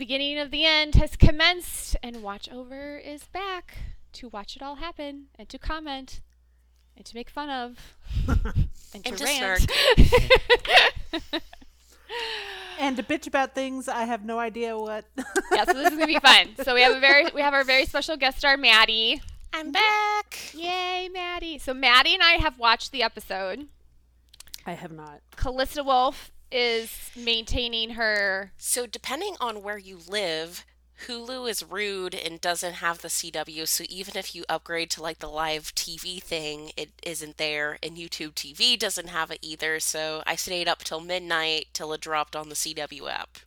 Beginning of the end has commenced, and Watch Over is back to watch it all happen and to comment and to make fun of and to And to rant. and to bitch about things I have no idea what. yeah, so this is gonna be fun. So we have a very we have our very special guest star, Maddie. I'm back. Yay, Maddie! So Maddie and I have watched the episode. I have not. Callista Wolf is maintaining her. So, depending on where you live, Hulu is rude and doesn't have the CW. So, even if you upgrade to like the live TV thing, it isn't there. And YouTube TV doesn't have it either. So, I stayed up till midnight till it dropped on the CW app.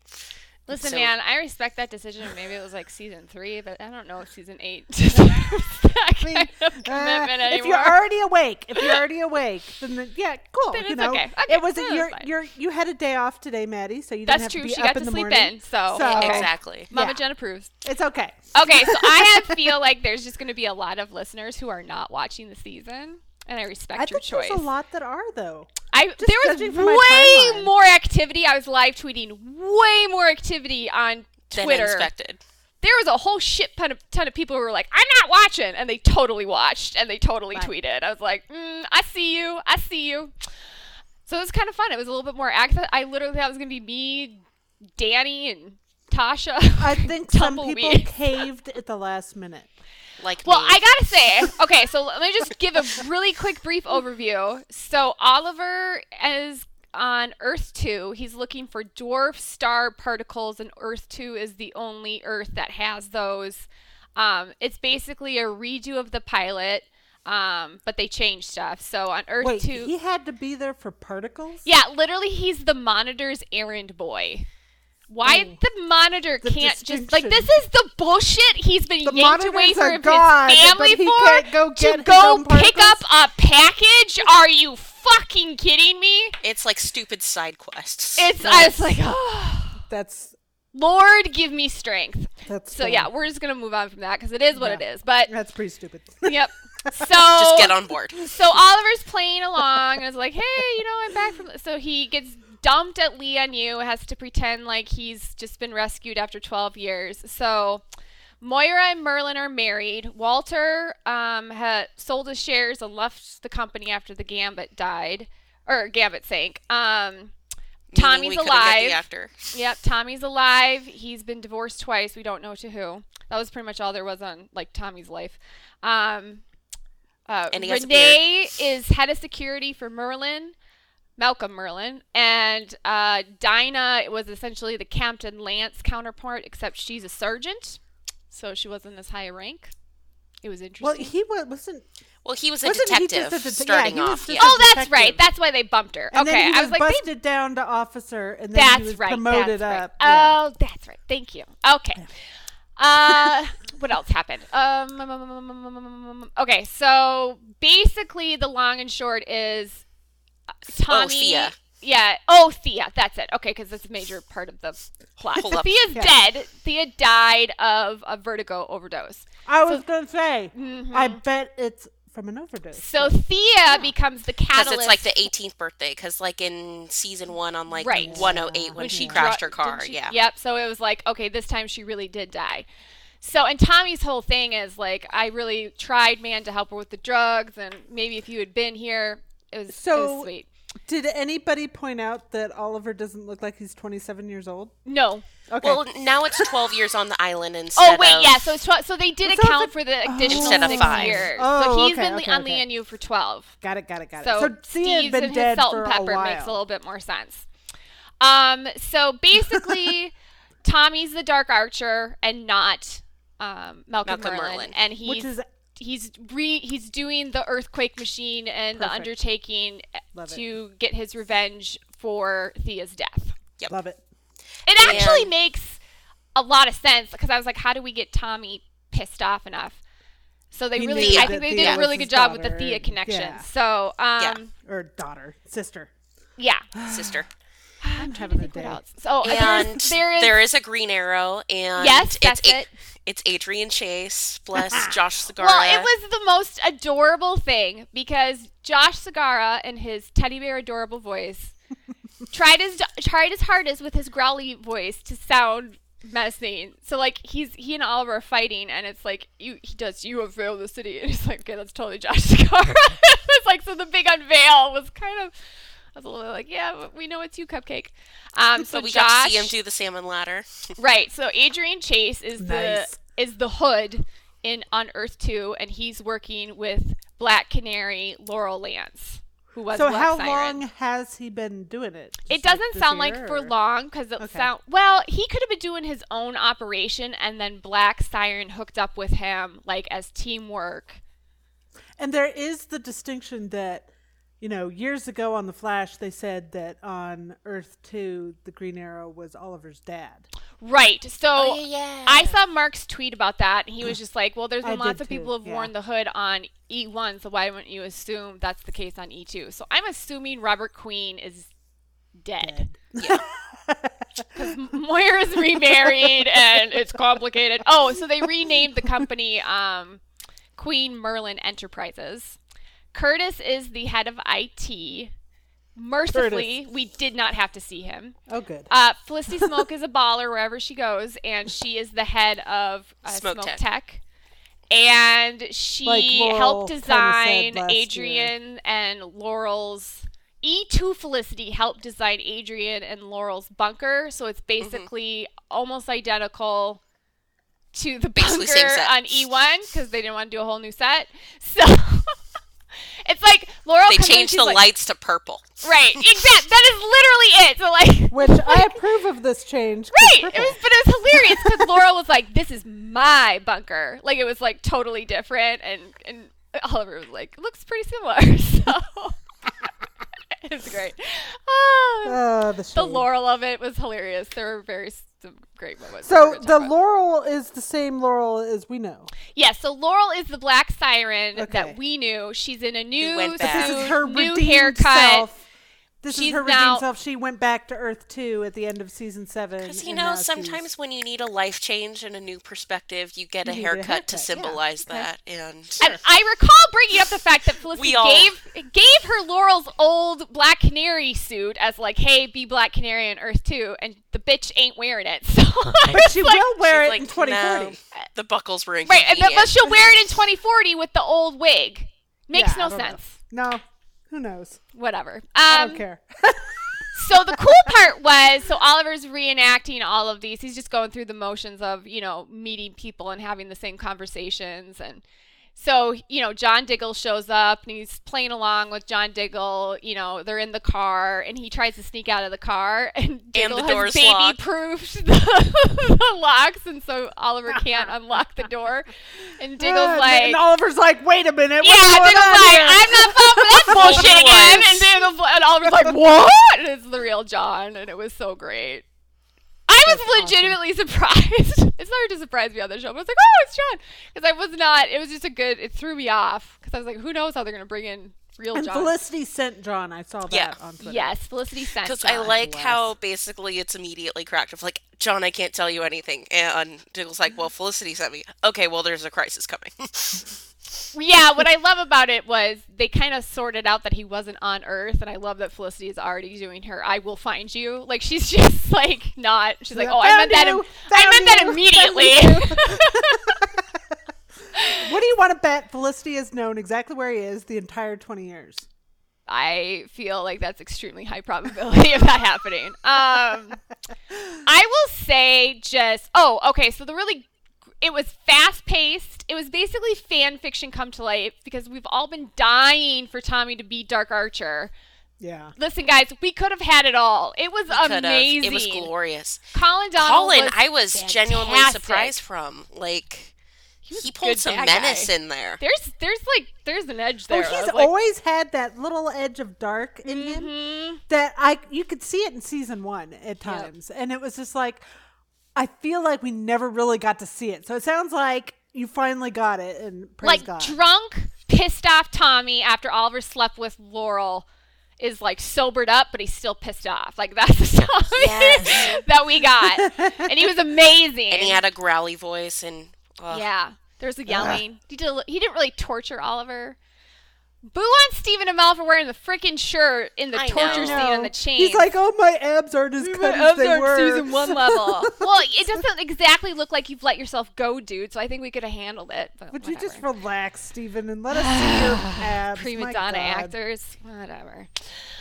Listen, So- man, I respect that decision. Maybe it was like season three, but I don't know if season eight deserves that I mean, kind of uh, commitment if you're already awake, if you're already awake, then the, yeah, cool. Then you it's know, okay. Okay, it was then you're it's fine. you're had a day off today, Maddie, so you That's didn't have true. to be She up got in to the sleep morning. in, so, So- Exactly. Mama Yeah. Jen approves. It's okay. Okay, so I have feel like there's just going to be a lot of listeners who are not watching the season, and I respect I your think choice. there's a lot that are though. I there was way more activity. I was live tweeting way more activity on Twitter. Than expected. There was a whole shit ton of, ton of people who were like, "I'm not watching," and they totally watched and they totally Right. tweeted. I was like, mm, "I see you, I see you." So it was kind of fun. It was a little bit more active. I literally thought it was gonna be me, Danny, and Tasha. I think some people caved at the last minute. Like Well, me. I gotta say, okay, so let me just give a really quick, brief overview. So Oliver is on Earth 2. He's looking for dwarf star particles, and Earth 2 is the only Earth that has those. Um, it's basically a redo of the pilot, um, but they changed stuff. So on Earth Wait, 2. he had to be there for particles? Yeah, literally, he's the monitor's errand boy. Why Oh. the monitor The can't just like this is the bullshit he's been The yanked away monitors from gone, his family for can't go get to go own pick up a package. Are you fucking kidding me? it's like stupid side quests. It's I was like, oh, That's Lord, give me strength. that's So fair. yeah, we're just gonna move on from that because it is what Yeah. it is. But that's pretty stupid. yep. So Just get on board. So Oliver's playing along and is like, "Hey, you know, I'm back from." So he gets dumped at Lian Yu, has to pretend like he's just been rescued after 12 years. So Moira and Merlyn are married. Walter um, had sold his shares and left the company after the Gambit died, or Gambit sank. Um, Tommy's we couldn't get alive. actor. Yep, Tommy's alive. He's been divorced twice. We don't know to who. That was pretty much all there was on like Tommy's life. Um, uh, And he has a Renee is head of security for Merlyn, Malcolm Merlyn, and uh, Dinah was essentially the Captain Lance counterpart, except she's a sergeant, so she wasn't as high a rank. It was interesting. well, he wa- wasn't. Well, he was a Wasn't he detective just a det- yeah, starting he was off. just Yeah. a- oh, that's detective. right. That's why they bumped her. And okay, then he was, I was like, they busted down to officer, and then That's he was right. promoted that's up. Right. Yeah. Oh, that's right. Thank you. Okay. Uh, what else happened? Um, um, um, um, um, um, um, um, okay, so basically, the long and short is Tommy. Thea. Yeah. Oh, Thea. That's it. Okay, because that's a major part of the plot. Hold So up. Thea's Yeah. dead. Thea died of a vertigo overdose. I was gonna say, Mhm. I bet it's from an overdose. So Thea becomes the Because catalyst. it's like the 18th birthday. Because like in season one, on like Right. 108 when, she dro- crashed her car. she- Yeah. Yep. So it was like, okay, this time she really did die. So and Tommy's whole thing is like, I really tried, man, to help her with the drugs, and maybe if you had been here, it was, it So- was sweet. Did anybody point out that Oliver doesn't look like he's 27 years old? No. Okay. Well, now it's 12 years on the island instead Oh wait, of yeah. So it's tw- so they did So account a- for the Oh. additional Instead of six five. years. Oh, so he's okay, been okay, on okay. Lian Yu for twelve. got it, got it, got it. So, So Steve's been and dead his salt for and pepper a while. makes a little bit more sense. Um, so basically, Tommy's the Dark Archer and not um, Malcolm, Malcolm Merlyn, Merlyn. and he's Which is he's re he's doing the earthquake machine and the undertaking Love it. to get his revenge for Thea's death. Love it. It actually makes a lot of sense because I was like, how do we get Tommy pissed off enough? So they He really, I think they Thea did a really good job with the Thea connection. yeah. So, um, Or daughter, sister. yeah. Sister. I'm trying having to a think what day. else. So And there's, there is, there is a Green Arrow, and yes, it's that's A- it. it's Adrian Chase. Bless Josh Segarra. Well, it was the most adorable thing because Josh Segarra and his teddy bear adorable voice tried his tried his hardest with his growly voice to sound menacing. So like he's he and Oliver are fighting and it's like you he does you unveil the city and he's like okay that's totally Josh Segarra. it's like so the big unveil was kind of I was a little like yeah we know it's you cupcake. Um so but we Josh got to see him do the salmon ladder. Right. So Adrian Chase is Nice. the is the hood in on Earth 2 and he's working with Black Canary Laurel Lance, who was So Black how Siren. long has he been doing it? It Just like doesn't this sound like year, for long because it Okay. sound well. He could have been doing his own operation, and then Black Siren hooked up with him, like as teamwork. And there is the distinction that, you know, years ago on The Flash, they said that on Earth 2, the Green Arrow was Oliver's dad. Right. So Oh, yeah, yeah. I saw Mark's tweet about that, and he was just like, "Well, there's I been lots did of people who have yeah. worn the hood on E1, so why wouldn't you assume that's the case on E2?" So I'm assuming Robert Queen is dead. Yeah. Because Moira's remarried and it's complicated. Oh, so they renamed the company um, Queen Merlyn Enterprises. Curtis is the head of IT. Mercifully, we did not have to see him. Oh, good. Uh, Felicity Smoak is a baller wherever she goes, and she is the head of uh, Smoak Smoak, Tech. Tech. And she Like Laurel helped kinda design said year. Adrian and Laurel's E2 Felicity helped design Adrian and Laurel's bunker, so it's Mm-hmm. basically almost identical to the Basically bunker on E1 because they didn't want to do a whole new set. So it's like Laurel They comes changed the like, lights to purple. Right, exact. That is literally it. So like, Which I approve of this change. right? It was, but it was hilarious because Laurel was like, "This is my bunker." Like it was like totally different, and and Oliver was like, "Looks pretty similar." So it was great. Oh, Uh, the, the. Laurel of it was hilarious. There were very some great moments. So the talk about. Laurel is the same Laurel as we know. Yeah, so Laurel is the black siren Okay. that we knew. She's in a new suit. This is her new haircut. self. This She's is her now- redeemed self. She went back to Earth 2 at the end of season 7. Because you know, now she's- sometimes when you need a life change and a new perspective, you get a You need a haircut, haircut, to yeah. symbolize Okay. that. And And I recall bringing up the fact that Felicity all- gave gave her Laurel's old Black Canary suit as like, "Hey, be Black Canary on Earth too," and the bitch ain't wearing it. So, But she like- will wear it like, in 2040. "No, the buckles were right, and but, but she'll wear it in 2040 with the old wig. Makes Yeah, no don't know. sense. No, who knows? Whatever. Um, I don't care. so the cool part was so Oliver's reenacting all of these. He's just going through the motions of, you know, meeting people and having the same conversations and so, you know, John Diggle shows up and he's playing along with John Diggle. You know, they're in the car and he tries to sneak out of the car and Diggle the has door's baby locked. proofed the, the locks and so Oliver can't unlock the door. And Diggle's Uh, like, and Oliver's like, wait a minute. yeah, Diggle's like, here? I'm not falling for that bullshit again. And Diggle's and Oliver's like, what? And it's the real John, and it was so great. I was That's awesome. legitimately surprised. it's hard to surprise me on the show, but I was like, oh, it's John. Because I was not, it was just a good, it threw me off. Because I was like, who knows how they're going to bring in real And John. Felicity sent John. I saw that Yeah. on Twitter. yes, Felicity sent Because I like Bless. how basically it's immediately cracked of like, John, I can't tell you anything. And Diggle's like, well, Felicity sent me. Okay, well, there's a crisis coming. Yeah, what I love about it was they kind of sorted out that he wasn't on Earth, and I love that Felicity is already doing her "I will find you." Like she's just like not. She's like, "Oh, I meant that. Im- I meant that immediately." What do you want to bet Felicity has known exactly where he is the entire 20 years? I feel like that's extremely high probability of that happening. Um, I will say just oh okay, so the really it was fast paced. It was basically fan fiction come to life because we've all been dying for Tommy to be Dark Archer. Yeah. Listen, guys, we could have had it all. It was Could've. amazing. It was glorious. Colin Donnell Colin, was I was genuinely surprised from. Like, He, he pulled some menace guy. in there. There's there's like there's an edge there. Oh, there. he's like, always had that little edge of dark in him mhm. that I you could see it in season one at times, and it was just like I feel like we never really got to see it. So it sounds like you finally got it, and praise like God. drunk, pissed off Tommy after Oliver slept with Laurel is like sobered up, but he's still pissed off. Like that's the Tommy Yes. that we got, and he was amazing. And he had a growly voice and ugh. yeah, there was a yelling. He did. A, he didn't really torture Oliver. Boo on Stephen Amell for wearing the freaking shirt in the I torture know. scene on the chain. He's like, "Oh, my abs aren't as cut as they were." season one level. well, it doesn't exactly look like you've let yourself go, dude. So I think we could have handled it. But Would you just relax, Stephen, and let us see your abs? prima My donna God. actors, whatever.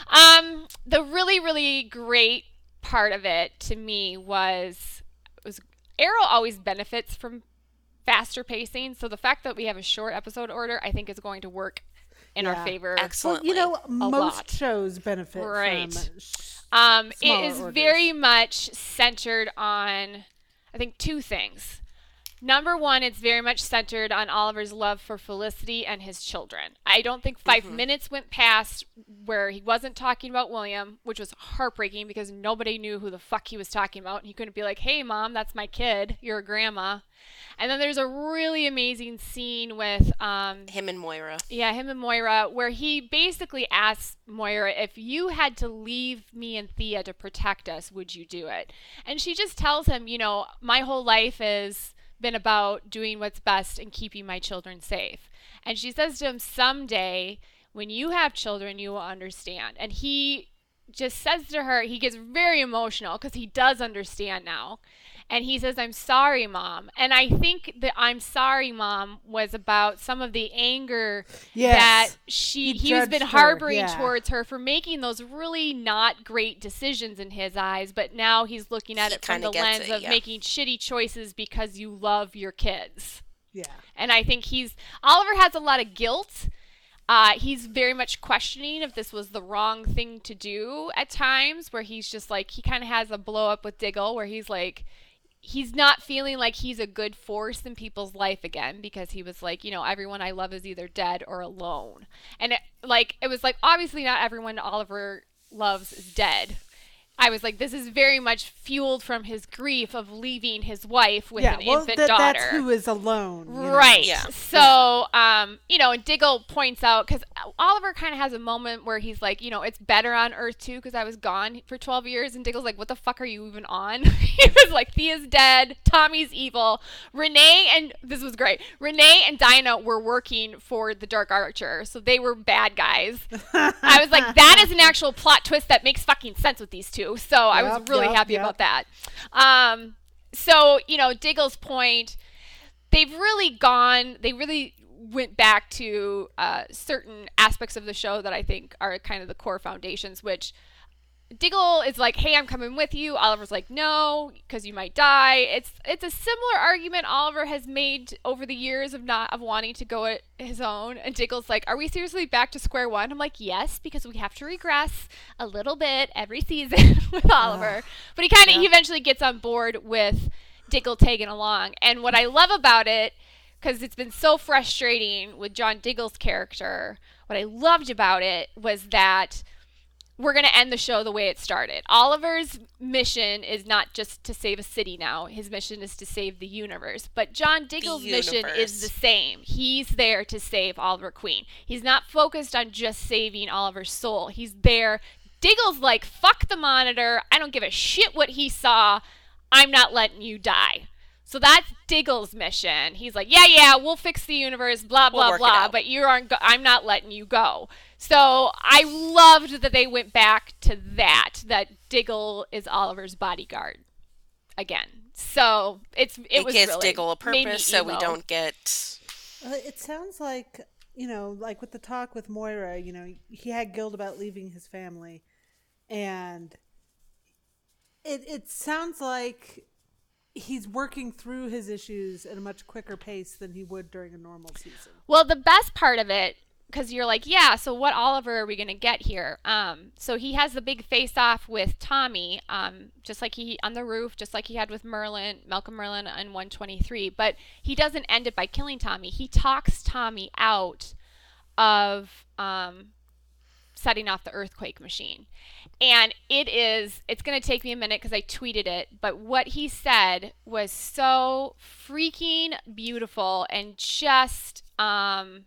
Um, the really, really great part of it to me was was Arrow always benefits from faster pacing. So the fact that we have a short episode order, I think, is going to work in Yeah. our favor. Well, you know, most lot. shows benefit Right. from. Um, it smaller is orders. very much centered on, I think, two things. Number one, it's very much centered on Oliver's love for Felicity and his children. I don't think 5 minutes went past where he wasn't talking about William, which was heartbreaking because nobody knew who the fuck he was talking about. And he couldn't be like, hey, mom, that's my kid. You're a grandma. And then there's a really amazing scene with um, Him and Moira. yeah, him and Moira, where he basically asks Moira, if you had to leave me and Thea to protect us, would you do it? And she just tells him, you know, my whole life has been about doing what's best and keeping my children safe. And she says to him, someday when you have children, you will understand. And he just says to her, he gets very emotional because he does understand now. And he says, I'm sorry, mom. And I think that I'm sorry, mom was about some of the anger Yes. that she He he has been judged her, harboring yeah. towards her for making those really not great decisions in his eyes. But now he's looking at He it from the lens it, of yeah. making shitty choices because you love your kids. Yeah. And I think he's Oliver has a lot of guilt. Uh, he's very much questioning if this was the wrong thing to do at times, where he's just like he kind of has a blow up with Diggle, where he's like he's not feeling like he's a good force in people's life again because he was like, you know, everyone I love is either dead or alone, and it, like it was like obviously not everyone Oliver loves is dead. I was like, this is very much fueled from his grief of leaving his wife with yeah. an well, infant that- daughter. that's who is alone. you know? Right. Yeah. So, um, you know, and Diggle points out because Oliver kind of has a moment where he's like, you know, it's better on Earth too because I was gone for 12 years, and Diggle's like, what the fuck are you even on? he was like, Thea's dead, Tommy's evil, Renee and this was great. Renee and Dinah were working for the Dark Archer, so they were bad guys. I was like, that is an actual plot twist that makes fucking sense with these two. So I was really yup, happy yup. about that. Um, so you know, Diggle's point they've really gone they really went back to uh, certain aspects of the show that i think are kind of the core foundations which diggle is like hey i'm coming with you. Oliver's like no because you might die. It's it's a similar argument oliver has made over the years of not of wanting to go it his own. And diggle's like are we seriously back to square one? I'm like yes because we have to regress a little bit every season with oliver. But he kind of he eventually gets on board with Diggle tagging along. And what I love about it, because it's been so frustrating with John Diggle's character, what I loved about it was that we're going to end the show the way it started. Oliver's mission is not just to save a city now, his mission is to save the universe. But John Diggle's mission is the same. He's there to save Oliver Queen. He's not focused on just saving Oliver's soul, he's there. Diggle's like, fuck the monitor. I don't give a shit what he saw. I'm not letting you die. So that's Diggle's mission. He's like, yeah, yeah, we'll fix the universe, blah We'll blah blah, but you aren't. Go- I'm not letting you go. So I loved that they went back to that. That Diggle is Oliver's bodyguard again. So it's it, It, was gives really Diggle a purpose so we don't get Uh, it sounds like you know, like with the talk with Moira. You know, he had guilt about leaving his family, and it it sounds like he's working through his issues at a much quicker pace than he would during a normal season. Well, the best part of it, because you're like, yeah, so what Oliver are we going to get here? Um, so he has the big face off with Tommy, um, just like he on the roof, just like he had with Merlyn, Malcolm Merlyn on 123. But he doesn't end it by killing Tommy. He talks Tommy out of um, setting off the earthquake machine. And it is, it's going to take me a minute because I tweeted it, but what he said was so freaking beautiful and just, um,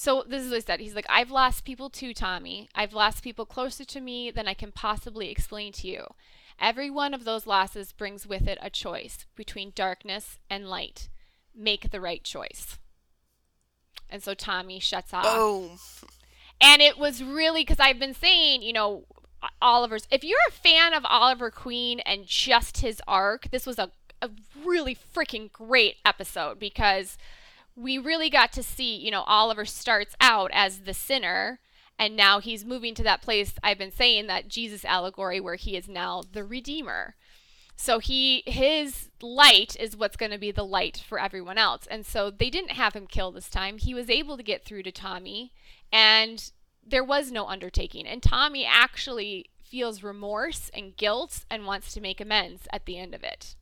so this is what he said. He's like, I've lost people too, Tommy. I've lost people closer to me than I can possibly explain to you. Every one of those losses brings with it a choice between darkness and light. Make the right choice. And so Tommy shuts off. Boom. And it was really because I've been saying, you know, Oliver's. If you're a fan of Oliver Queen and just his arc, this was a, a really freaking great episode because we really got to see, you know, Oliver starts out as the sinner and now he's moving to that place I've been saying that Jesus allegory where he is now the redeemer. So he his light is what's going to be the light for everyone else. And so they didn't have him kill this time. He was able to get through to Tommy and there was no undertaking. And Tommy actually feels remorse and guilt and wants to make amends at the end of it.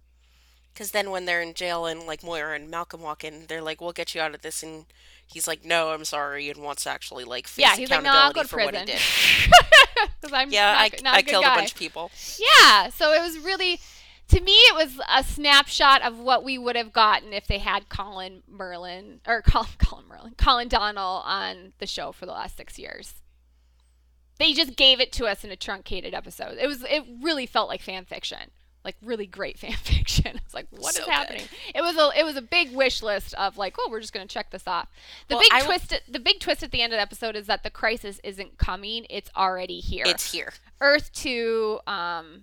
Because then when they're in jail and like Moira and Malcolm walk in, they're like, "We'll get you out of this," and he's like, "No, I'm sorry," and wants to actually like face Yeah, he's like, no, I'll go accountability to for what he prison. did. Because I'm Yeah, not, I, not I a good killed guy. a bunch of people. Yeah, so it was really, to me, it was a snapshot of what we would have gotten if they had Colin Merlyn or Colin, Colin Merlyn, Colin Donnell on the show for the last six years. They just gave it to us in a truncated episode. It was, it really felt like fan fiction, like really great fan fiction. It's like, what is So good. happening? It was a, it was a big wish list of like, oh, we're just gonna check this off. The Well, big I w- twist, at, the big twist at the end of the episode is that the crisis isn't coming; it's already here. It's here. Earth 2 um,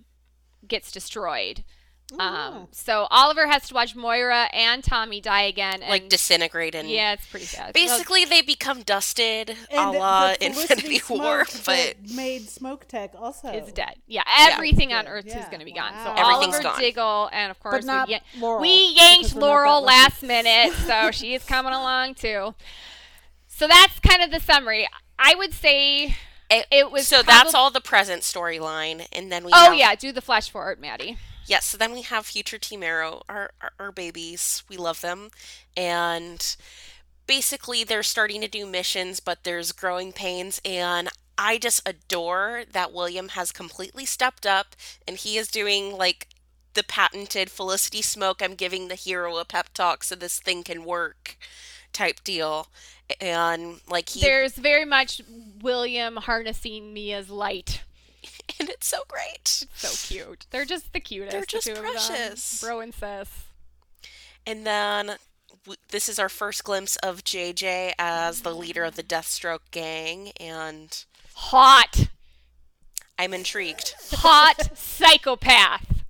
gets destroyed. Oh. Um, so Oliver has to watch Moira and Tommy die again. And, Like disintegrate and yeah, it's pretty sad. basically they become dusted, a And the- la the Infinity Felicity War, but made Smoak Tech also is dead. Yeah, everything on Earth 2 is going to be gone. So Wow. Everything's Oliver gone. Diggle, and of course, not we, yan- Laurel, we yanked we're not that Laurel last minute, so she's coming along too. So that's kind of the summary. I would say it, it was. so that's all the present storyline, and then we Oh have, yeah, do the flash forward, Maddie. Yes, so then we have future Team Arrow, our, our, our babies. We love them. And basically, they're starting to do missions, but there's growing pains. And I just adore that William has completely stepped up and he is doing like the patented Felicity Smoak, I'm giving the hero a pep talk so this thing can work type deal. And like he, There's very much William harnessing Mia's light. and it's so great. so cute. They're just the cutest. They're just two of them. precious. Bro and sis. And then w- this is our first glimpse of JJ as the leader of the Deathstroke gang, and Hot, I'm intrigued. hot psychopath.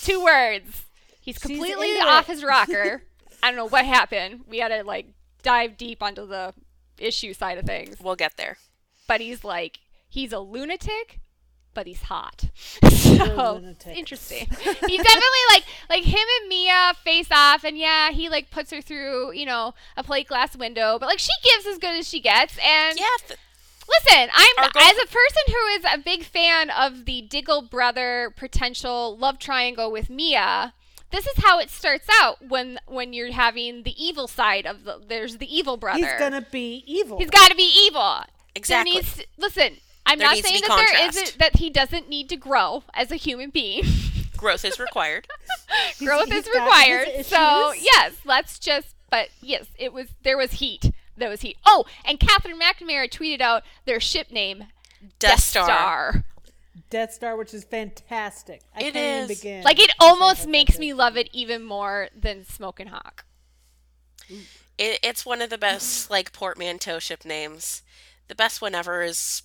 Two words. He's completely off his rocker. I don't know what happened. We had to like dive deep onto the issue side of things. We'll get there. But he's like, he's a lunatic, but he's hot. So interesting. he's definitely like like him and Mia face off, and yeah, he like puts her through you know a plate glass window, but like she gives as good as she gets, and Yeah, th- Listen, I'm as a person who is a big fan of the Diggle brother potential love triangle with Mia. This is how it starts out when when you're having the evil side of the there's the evil brother. He's gonna be evil. He's got to be evil. Exactly. Listen, I'm There not saying that there contrast. isn't that he doesn't need to grow as a human being. growth is required. Growth is required. So yes, let's just. But yes, it was there was heat. There was heat. Oh, and Katherine McNamara tweeted out their ship name Death Star. Star. Death Star, which is fantastic. I It can't even is. begin. Like it almost makes me love it even more than Smoke and Hawk. It, it's one of the best like portmanteau ship names. The best one ever is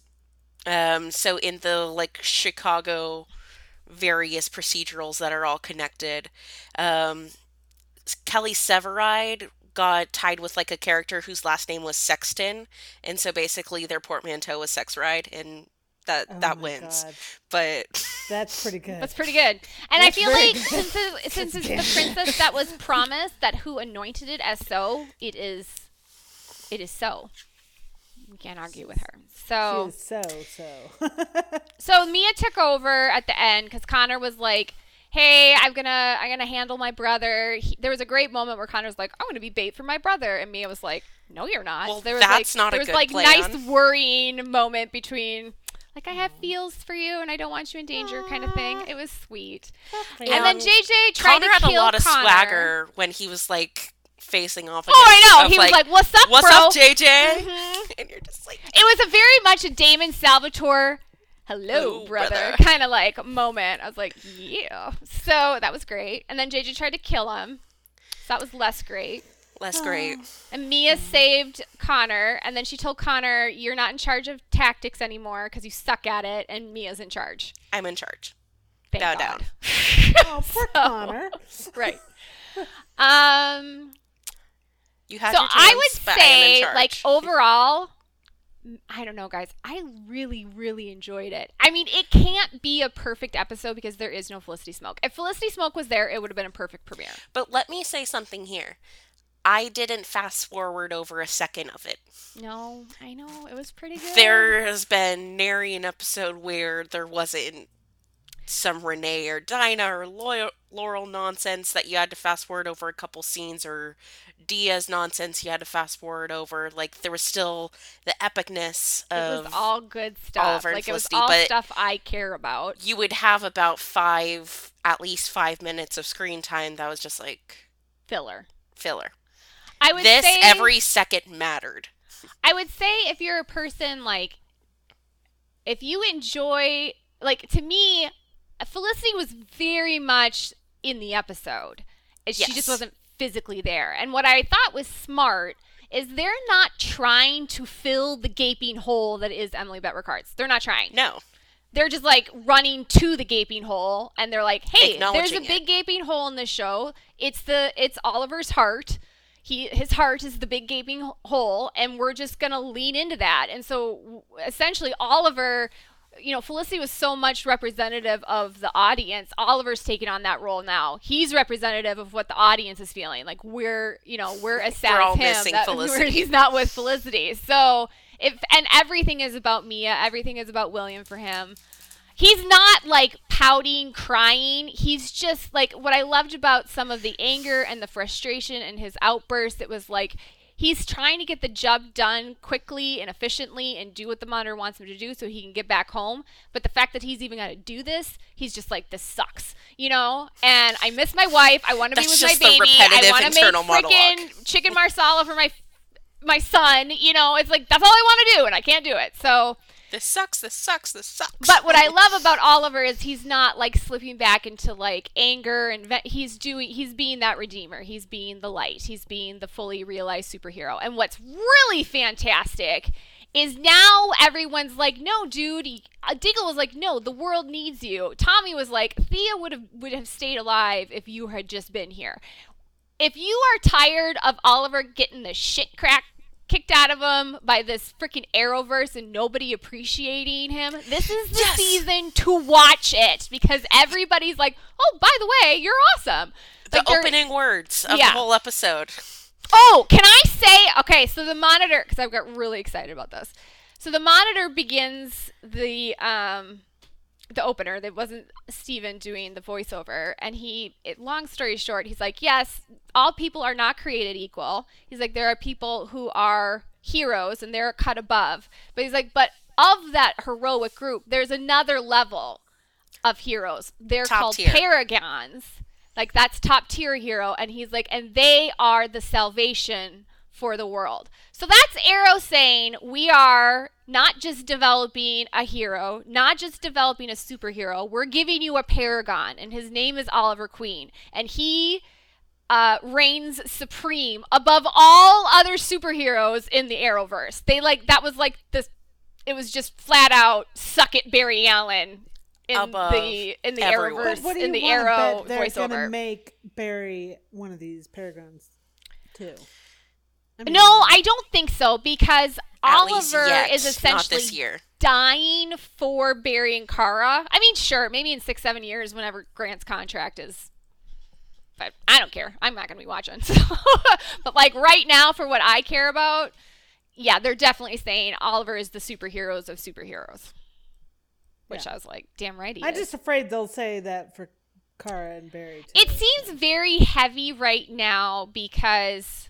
um so in the like Chicago various procedurals that are all connected. Um Kelly Severide got tied with like a character whose last name was Sexton, and so basically their portmanteau was Sex Ride, and that Oh that wins. God. But That's pretty good. That's pretty good. And I feel like good. since it's, since it's the princess that was promised, that who anointed it as so, it is, it is so. You can't argue with her. So She is so so. So Mia took over at the end because Connor was like, "Hey, I'm gonna I'm gonna handle my brother." He, there was a great moment where Connor was like, "I'm gonna be bait for my brother," and Mia was like, no, you're not. Well, there was that's like, not a there was good like plan. nice worrying moment between like I have mm. feels for you and I don't want you in danger kind of thing. It was sweet. And then JJ tried Connor to had kill a lot of Connor. swagger when he was like facing off. Oh, I know. of, He was like, "What's up, "What's bro?" up, JJ?" Mhm. And you're just like, It was a very much a Damon Salvatore, hello, Hello, brother, brother. kind of like moment. I was like, yeah. So that was great. And then JJ tried to kill him. So that was less great. "Less great." And Mia saved Connor, and then she told Connor, "You're not in charge of tactics anymore because you suck at it." And Mia's in charge. I'm in charge. Thank Bow God. down. Oh, poor So- Connor. Right. Um. You had So your I chance, would I in say, charge. like overall, I don't know, guys. I really, really enjoyed it. I mean, it can't be a perfect episode because there is no Felicity Smoak. If Felicity Smoak was there, it would have been a perfect premiere. But let me say something here. I didn't fast forward over a second of it. No, I know it was pretty good. There has been nary an episode where there wasn't some Renee or Dinah or Laurel nonsense that you had to fast forward over a couple scenes or Diaz nonsense you had to fast forward over. Like there was still the epicness It of was all good stuff. Oliver like it was all but- stuff I care about. you would have about five, at least five minutes of screen time that was just like Filler. filler. I would This say every second mattered. I would say if you're a person like if you enjoy like to me Felicity was very much in the episode. And She Yes. just wasn't physically there. And what I thought was smart is they're not trying to fill the gaping hole that is Emily Bett Rickards. They're not trying. No, They're just like running to the gaping hole and they're like, "Hey, there's a big it. gaping hole in this show. It's the it's Oliver's heart. He his heart is the big gaping hole and we're just going to lean into that." And so essentially Oliver you know, Felicity was so much representative of the audience. Oliver's taking on that role now. He's representative of what the audience is feeling. Like we're, you know, we're as sad We're as him that Felicity. he's not with Felicity. So if and everything is about Mia, everything is about William for him. He's not like pouting, crying. He's just like what I loved about some of the anger and the frustration and his outbursts. It was like he's trying to get the job done quickly and efficiently and do what the monitor wants him to do so he can get back home. But the fact that he's even got to do this, he's just like, this sucks, you know? And I miss my wife. I want to be with my baby. I want to make internal monologue. freaking chicken marsala for my my son. You know, it's like that's all I want to do, and I can't do it. So. This sucks. This sucks. This sucks. But what I love about Oliver is he's not like slipping back into like anger and ve- he's doing he's being that redeemer. He's being the light. He's being the fully realized superhero. And what's really fantastic is now everyone's like, "No, dude." Uh, Diggle was like, "No, the world needs you." Tommy was like, "Thea would have would have stayed alive if you had just been here." If you are tired of Oliver getting the shit crack kicked out of him by this freaking Arrowverse and nobody appreciating him, this is the Yes! season to watch it because everybody's like, "Oh, by the way, you're awesome." the Like, they're- opening words of Yeah. the whole episode. Oh, can I say? Okay, so the monitor, because I've got really excited about this. So the monitor begins the um, the opener. That wasn't Stephen doing the voiceover, and he. It, long story short, he's like, yes, all people are not created equal. He's like, there are people who are heroes, and they're cut above. But he's like, but of that heroic group, there's another level of heroes. They're Top called tier. paragons. Like that's top tier hero, and he's like, and they are the salvation for the world. So that's Arrow saying we are not just developing a hero, not just developing a superhero. We're giving you a paragon, and his name is Oliver Queen, and he uh, reigns supreme above all other superheroes in the Arrowverse. They like that was like this. It was just flat out suck it, Barry Allen. In Above the in the everyone. Arrowverse, what do you in the wanna Arrow they're voiceover. gonna make Barry one of these paragons too? I mean, No, I don't think so because Oliver yet, is essentially this year. dying for Barry and Kara. I mean, sure, maybe in six, seven years, whenever Grant's contract is. But I don't care. I'm not going to be watching. So. but like right now, for what I care about, yeah, they're definitely saying Oliver is the superheroes of superheroes. Which Yeah. I was like, damn right he I'm is. just afraid they'll say that for Kara and Barry too. It seems very heavy right now because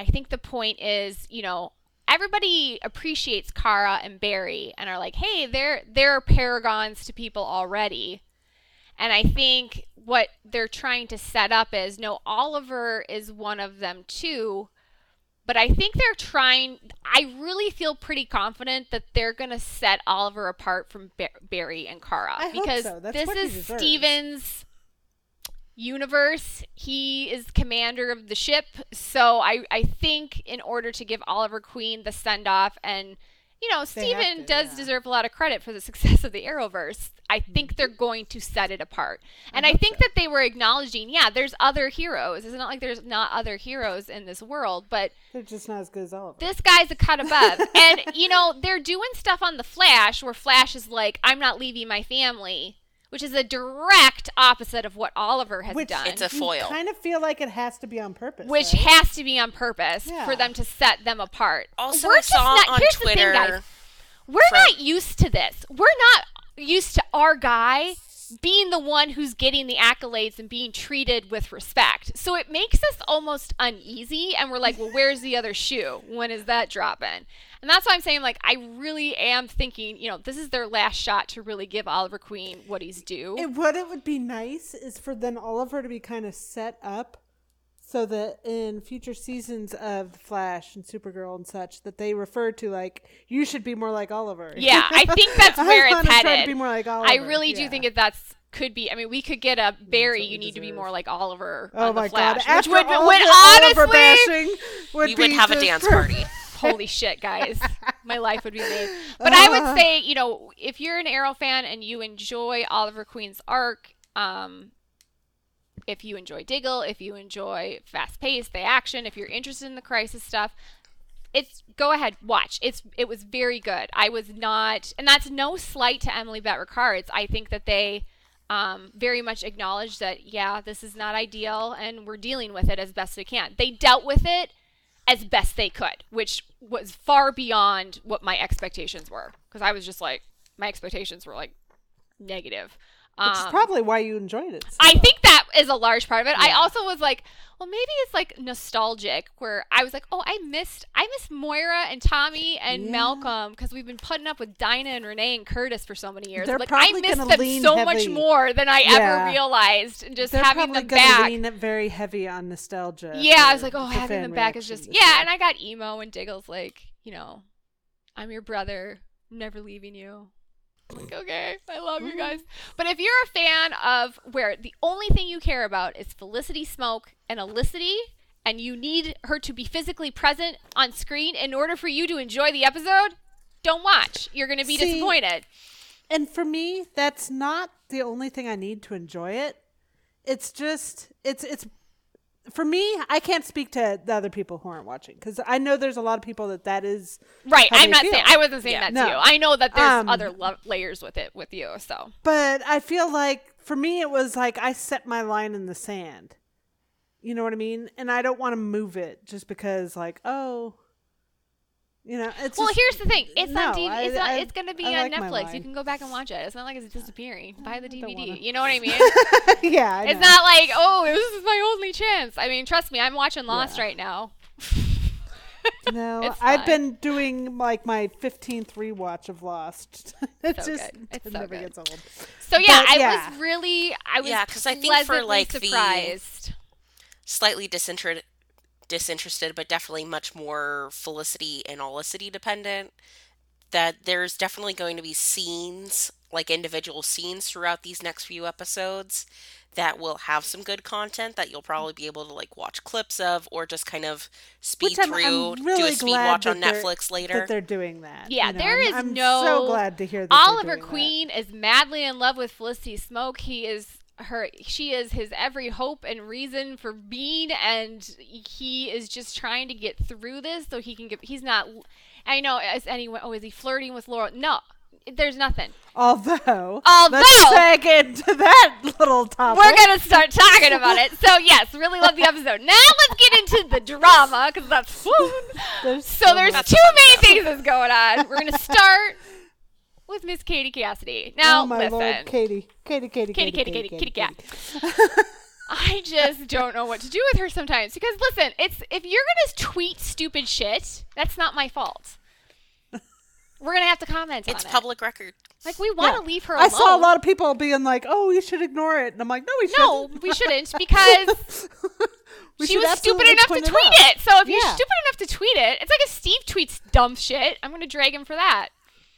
I think the point is, you know, everybody appreciates Kara and Barry and are like, hey, they're they're paragons to people already. And I think what they're trying to set up is no, Oliver is one of them too. But I think they're trying. I really feel pretty confident that they're going to set Oliver apart from Barry and Kara I because so. That's this is. Stephen's universe. He is commander of the ship. So I, I think in order to give Oliver Queen the send off and you know, Stephen to, does yeah. deserve a lot of credit for the success of the Arrowverse. I think mm-hmm. they're going to set it apart. And I, hope think so. that they were acknowledging, yeah, there's other heroes. It's not like there's not other heroes in this world, but They're just not as good as Oliver. this guy's a cut above. and, you know, they're doing stuff on The Flash where Flash is like, I'm not leaving my family, which is a direct opposite of what Oliver has Which- done. It's a foil. You kind of feel like it has to be on purpose. which right? has to be on purpose Yeah. for them to set them apart. Also, We're I just saw not- on here's the thing, guys. We're from- not used to this. We're not used to our guy being the one who's getting the accolades and being treated with respect. So it makes us almost uneasy and we're like, well, where's the other shoe? When is that dropping? And that's why I'm saying, like, I really am thinking, you know, this is their last shot to really give Oliver Queen what he's due. It, what it would be nice is for then Oliver to be kind of set up so that in future seasons of Flash and Supergirl and such, that they refer to like you should be more like Oliver. Yeah, I think that's where it's wanna to headed. be more like Oliver. I Oliver, really do yeah. think that that's could be. I mean, we could get a Barry. what we You need to be more like Oliver. Oh on my the Flash, god! which After would, all would the honestly, Oliver bashing, would we would have a dance perfect. party. holy shit, guys, my life would be made. But I Uh. would say, you know, if you're an Arrow fan and you enjoy Oliver Queen's arc, um, if you enjoy Diggle, if you enjoy fast paced, the action, if you're interested in the crisis stuff, it's go ahead watch. It's it was very good. I was not, and that's no slight to Emily Bett Rickards. I think that they um, very much acknowledge that yeah, this is not ideal, and we're dealing with it as best we can. They dealt with it as best they could, which was far beyond what my expectations were. Because I was just like, my expectations were like negative. Which is Um, probably why you enjoyed it. so I think that is a large part of it. I also was like, well, maybe it's like nostalgic, where I was like, oh, I missed, I missed Moira and Tommy and Yeah. Malcolm because we've been putting up with Dinah and Renee and Curtis for so many years. They're like I probably missed gonna them lean so much more than I Yeah. ever realized, and just They're having them back. lean very heavy on nostalgia. Yeah, I was like, oh, having them back is just yeah. And I got emo and Diggle's like, you know, I'm your brother, never leaving you. Like, okay, I love you guys. But if you're a fan of where the only thing you care about is Felicity Smoak and Olicity, and you need her to be physically present on screen in order for you to enjoy the episode, don't watch. You're going to be See, disappointed. And for me, that's not the only thing I need to enjoy it. It's just it's it's for me. I can't speak to the other people who aren't watching because I know there's a lot of people that that is Right. I'm not feel. saying I wasn't saying Yeah. that No. to you. I know that there's Um, other lo- layers with it with you. So But I feel like for me, it was like I set my line in the sand. You know what I mean? And I don't want to move it just because, like, oh, you know, it's. Well, just- here's the thing. It's on no, TV. I- it's not, I- it's going to be I on like Netflix. You can go back and watch it. It's not like it's disappearing. Buy the DVD. You know what I mean? yeah, I it's know. not like, oh, this is my only chance. I mean, trust me, I'm watching Lost Yeah. right now. No, I've been doing like my 15th rewatch of Lost. it's So just good. It's it so never good. gets old. So yeah, But, I yeah. was really, I was Yeah, 'cause I think for, pleasantly like, the- surprised. Slightly disinterested, disinterested, but definitely much more Felicity and Olicity dependent. That there's definitely going to be scenes, like individual scenes throughout these next few episodes that will have some good content that you'll probably be able to like watch clips of or just kind of speed Which I'm, through, I'm do really a speed watch on Netflix later. That they're doing that. Yeah, you know, there I'm- is I'm no- so glad to hear that. Oliver doing. Queen is madly in love with Felicity Smoak. He is her she is his every hope and reason for being and he is just trying to get through this so he can get he's not I know as anyone oh is he flirting with Laura? No. There's nothing. Although, Although- let's seg into that little topic. We're gonna start talking about it. So yes, really love the episode. Now let's get into the drama because that's. There's So there's much- two main things that's going on. We're gonna start with Miss Katie Cassidy. Now oh my listen. lord, Katie, Katie, Katie, Katie, Katie, Katie, Katie, Kitty Cat. I just don't know what to do with her sometimes. Because listen, it's if you're gonna tweet stupid shit, that's not my fault. We're gonna have to comment It's on public record. Like we want to Yeah. leave her I saw a lot of people being like, "Oh, you should ignore it," and I'm like, "No, we shouldn't." we shouldn't because We she should was stupid enough to tweet out. it. So if you're stupid enough to tweet it, it's like if Steve tweets dumb shit, I'm gonna drag him for that.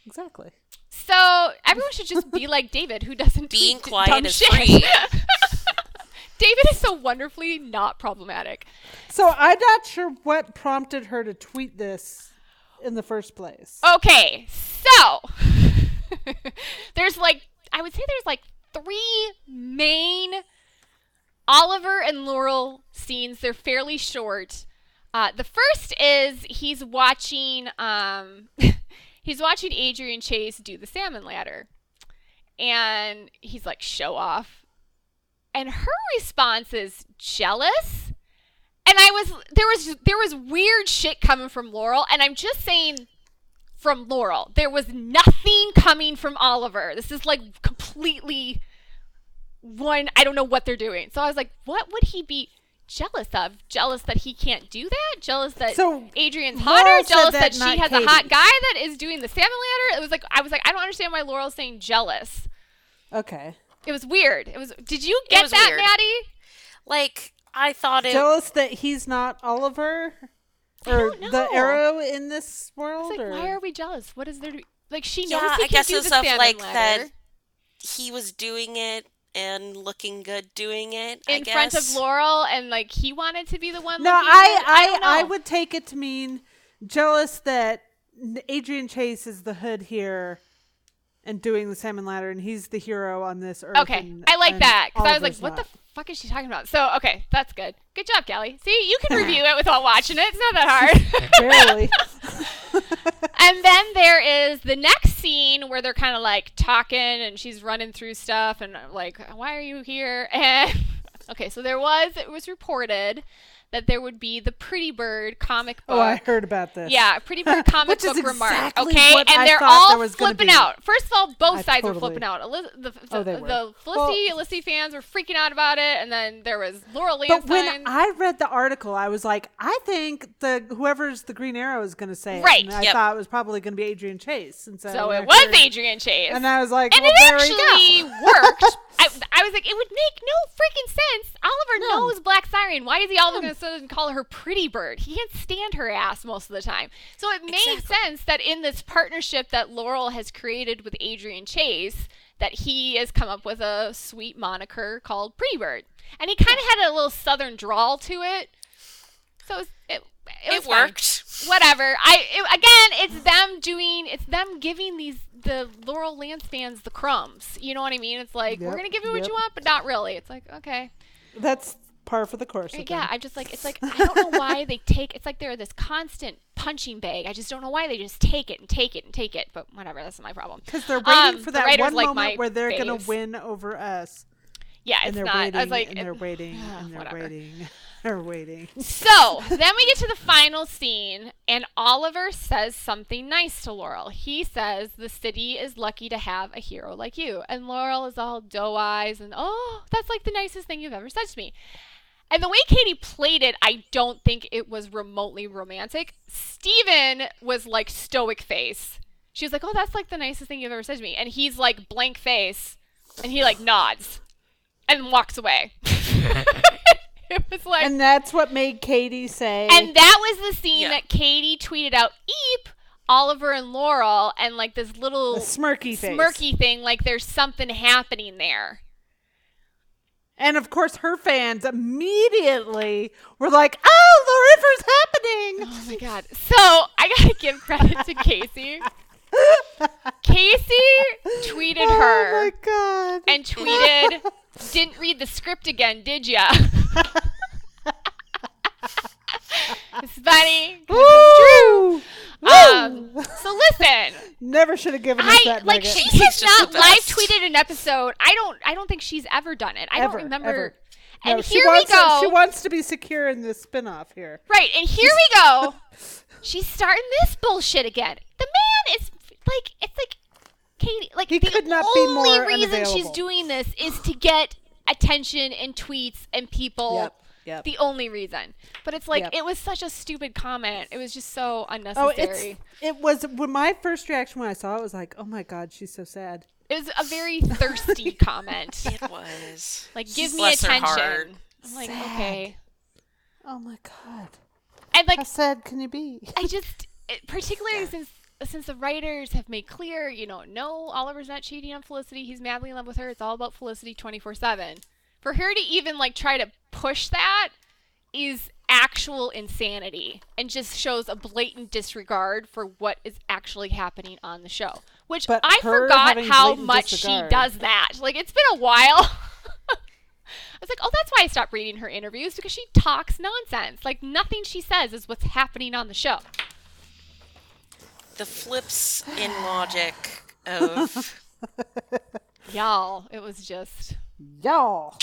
Exactly. So everyone should just be like David, who doesn't Being tweet quiet dumb is shit. free. David is so wonderfully not problematic. So I'm not sure what prompted her to tweet this in the first place. Okay, so there's like I would say there's like three main Oliver and Laurel scenes. They're fairly short. Uh, the first is he's watching um, he's watching Adrian Chase do the salmon ladder, and he's like show off, and her response is jealous. And I was there was there was weird shit coming from Laurel, and I'm just saying from Laurel. There was nothing coming from Oliver. This is like completely one. I don't know what they're doing. So I was like, what would he be jealous of? Jealous that he can't do that? Jealous that So, Adrian's Laurel hotter? said Jealous that, that, she not has a hot guy that is doing the salmon ladder? It was like I was like, I don't understand why Laurel's saying jealous. Okay. It was weird. It was. Did you get that, weird. Maddie? Like I thought it. Jealous that he's not Oliver, or don't the arrow in this It's world, like, or why are we jealous? What is there to be? Like she knows yeah, he I can guess do it's the stuff like ladder. that. He was doing it and looking good doing it. I in front of. Laurel, and like he wanted to be the one. no, looking I good. I don't I, would take it to mean jealous that Adrian Chase is the hood here. And doing the salmon ladder, and he's the hero on this earth. Okay, and- I like that because I was like, Oliver's "What not. the fuck is she talking about?" So okay, that's good. Good job, Callie. See, you can review it without watching it. It's not that hard. Barely. and then there is the next scene where they're kind of like talking, and she's running through stuff, and like, "Why are you here?" And okay, so there was it was reported that there would be the Pretty Bird comic book. oh, I heard about this. Yeah, Pretty Bird comic book remark. Okay, and I they're all flipping out. First of all, both I sides were totally- flipping out. The the, Oh, the, were. the Felicity, Felicity fans were freaking out about it, and then there was Laurel But when I read the article, I was like, I think the whoever's the Green Arrow is going to say it. Right, And I yep. thought it was probably going to be Adrian Chase. And so, so I it was heard- Adrian Chase, And I was like, and well, it actually worked. I, I was like, it would make no freaking sense. Oliver No. knows Black Siren. Why is he all going to sit call her Pretty Bird? He can't stand her ass most of the time. So it made Exactly. sense that in this partnership that Laurel has created with Adrian Chase, that he has come up with a sweet moniker called Pretty Bird, and he kind of had a little southern drawl to it. So it it, it, was It worked. Whatever. I it, again, it's them doing, it's them giving these the Laurel Lance fans the crumbs. You know what I mean? It's like we're gonna give you what yep. you want, but not really. It's like okay, That's par for the course. yeah. them. I just like it's like I don't know why they take. It's like they're this constant punching bag. I just don't know why they just take it and take it and take it. But whatever, that's not my problem. Because they're waiting Um, for that one like moment where they're gonna win over us. Yeah, And it's they're not. waiting, I was like, and they're waiting, and they're whatever. waiting, they're waiting. So then we get to the final scene, and Oliver says something nice to Laurel. He says, The city is lucky to have a hero like you. And Laurel is all doe eyes and, Oh, that's like the nicest thing you've ever said to me. And the way Katie played it, I don't think it was remotely romantic. Stephen was like stoic face. She was like, Oh, that's like the nicest thing you've ever said to me. And he's like blank face, and he like nods and walks away. it was like, And that's what made Katie say, and that was the scene Yeah. that Katie tweeted out Eep, Oliver and Laurel, and like this little the smirky face. smirky thing, like there's something happening there. And of course, her fans immediately were like, "Oh, the river's happening!" Oh my god. So I gotta give credit to Casey. Casey tweeted oh, her. Oh my god! and tweeted, Didn't read the script again, did ya? it's funny. Woo! Um, so listen, Never should have given us I that like nugget. she She's has not live tweeted an episode. I don't I don't think she's ever done it. I Ever, don't remember. ever. And No, here we to- go. she wants to be secure in this spin-off here. right, and here we go. She's starting this bullshit again. The man is like it's like Katie like He the could not be only more reason she's doing this is to get attention and tweets and people. Yep, yep. The only reason. But it's like Yep. it was such a stupid comment. It was just so Oh, unnecessary. it's it was when my first reaction when I saw it was like, oh my god, she's so sad. it was a very thirsty comment. It was. Like give me Bless her attention. heart. I'm like, Sad. okay. Oh my god, And like how sad can you be? I just, it, particularly since since the writers have made clear, you know, no, Oliver's not cheating on Felicity. He's madly in love with her. It's all about Felicity twenty four seven. For her to even like try to push that is actual insanity and just shows a blatant disregard for what is actually happening on the show. Which But I forgot how much disregard- she does that. Like it's been a while. I was like, oh, that's why I stopped reading her interviews because she talks nonsense. Like nothing she says is what's happening on the show. The flips in logic of Y'all, it was just Y'all.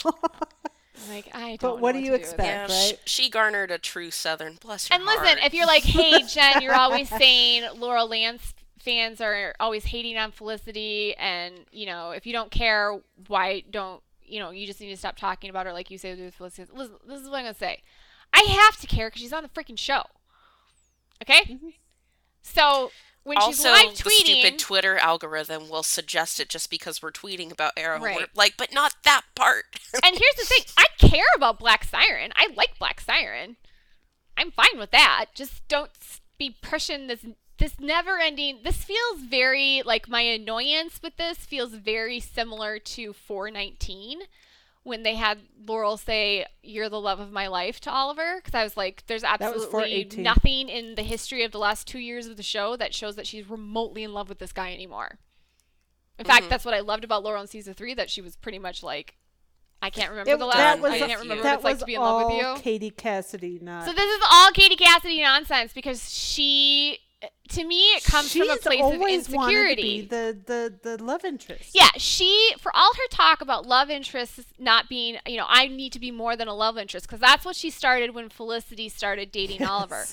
like I don't. But know what do you with expect? yeah, right? sh- she garnered a true Southern. Bless her And listen, if you're like, hey Jen, you're always saying Laurel Lance fans are always hating on Felicity, and you know if you don't care, why don't you know you just need to stop talking about her like you say with Felicity. Listen, this is what I'm gonna say. I have to care because she's on the freaking show. Okay. Mm-hmm. So when she's also live the stupid Twitter algorithm will suggest it just because we're tweeting about Arrow. Right. Like, but not that part. And here's the thing I care about Black Siren. I like Black Siren. I'm fine with that. Just don't be pushing this this never ending this feels very like my annoyance with this feels very similar to 419 when they had Laurel say you're the love of my life to Oliver cuz I was like there's absolutely nothing in the history of the last 2 years of the show that shows that she's remotely in love with this guy anymore. In fact, mm-hmm. that's what I loved about Laurel in season 3 that she was pretty much like I can't remember It- the last. that was I can't remember what it's like to be in love with you. Katie Cassidy, not. So this is all Katie Cassidy nonsense because she, to me, it comes from a She's place of always wanted to insecurity. the, the the love interest. yeah, she for all her talk about love interests not being, you know, I need to be more than a love interest because that's what she started when Felicity started dating Oliver.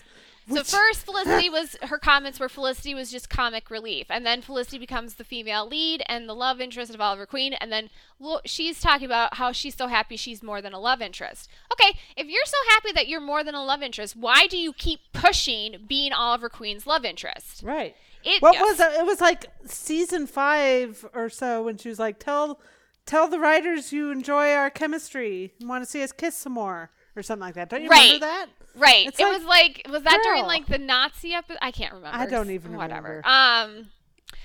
Yes. So first, Felicity was her comments were Felicity was just comic relief, and then Felicity becomes the female lead and the love interest of Oliver Queen, and then lo- she's talking about how she's so happy she's more than a love interest. Okay, if you're so happy that you're more than a love interest, why do you keep pushing being Oliver Queen's love interest? Right. It, What was it? It was like season five or so when she was like, "Tell, tell the writers you enjoy our chemistry and want to see us kiss some more." Or something like that. Don't you Right. remember that? Right. It's it like, was like was that during like the Nazi episode? I can't remember. I don't even whatever. remember. Um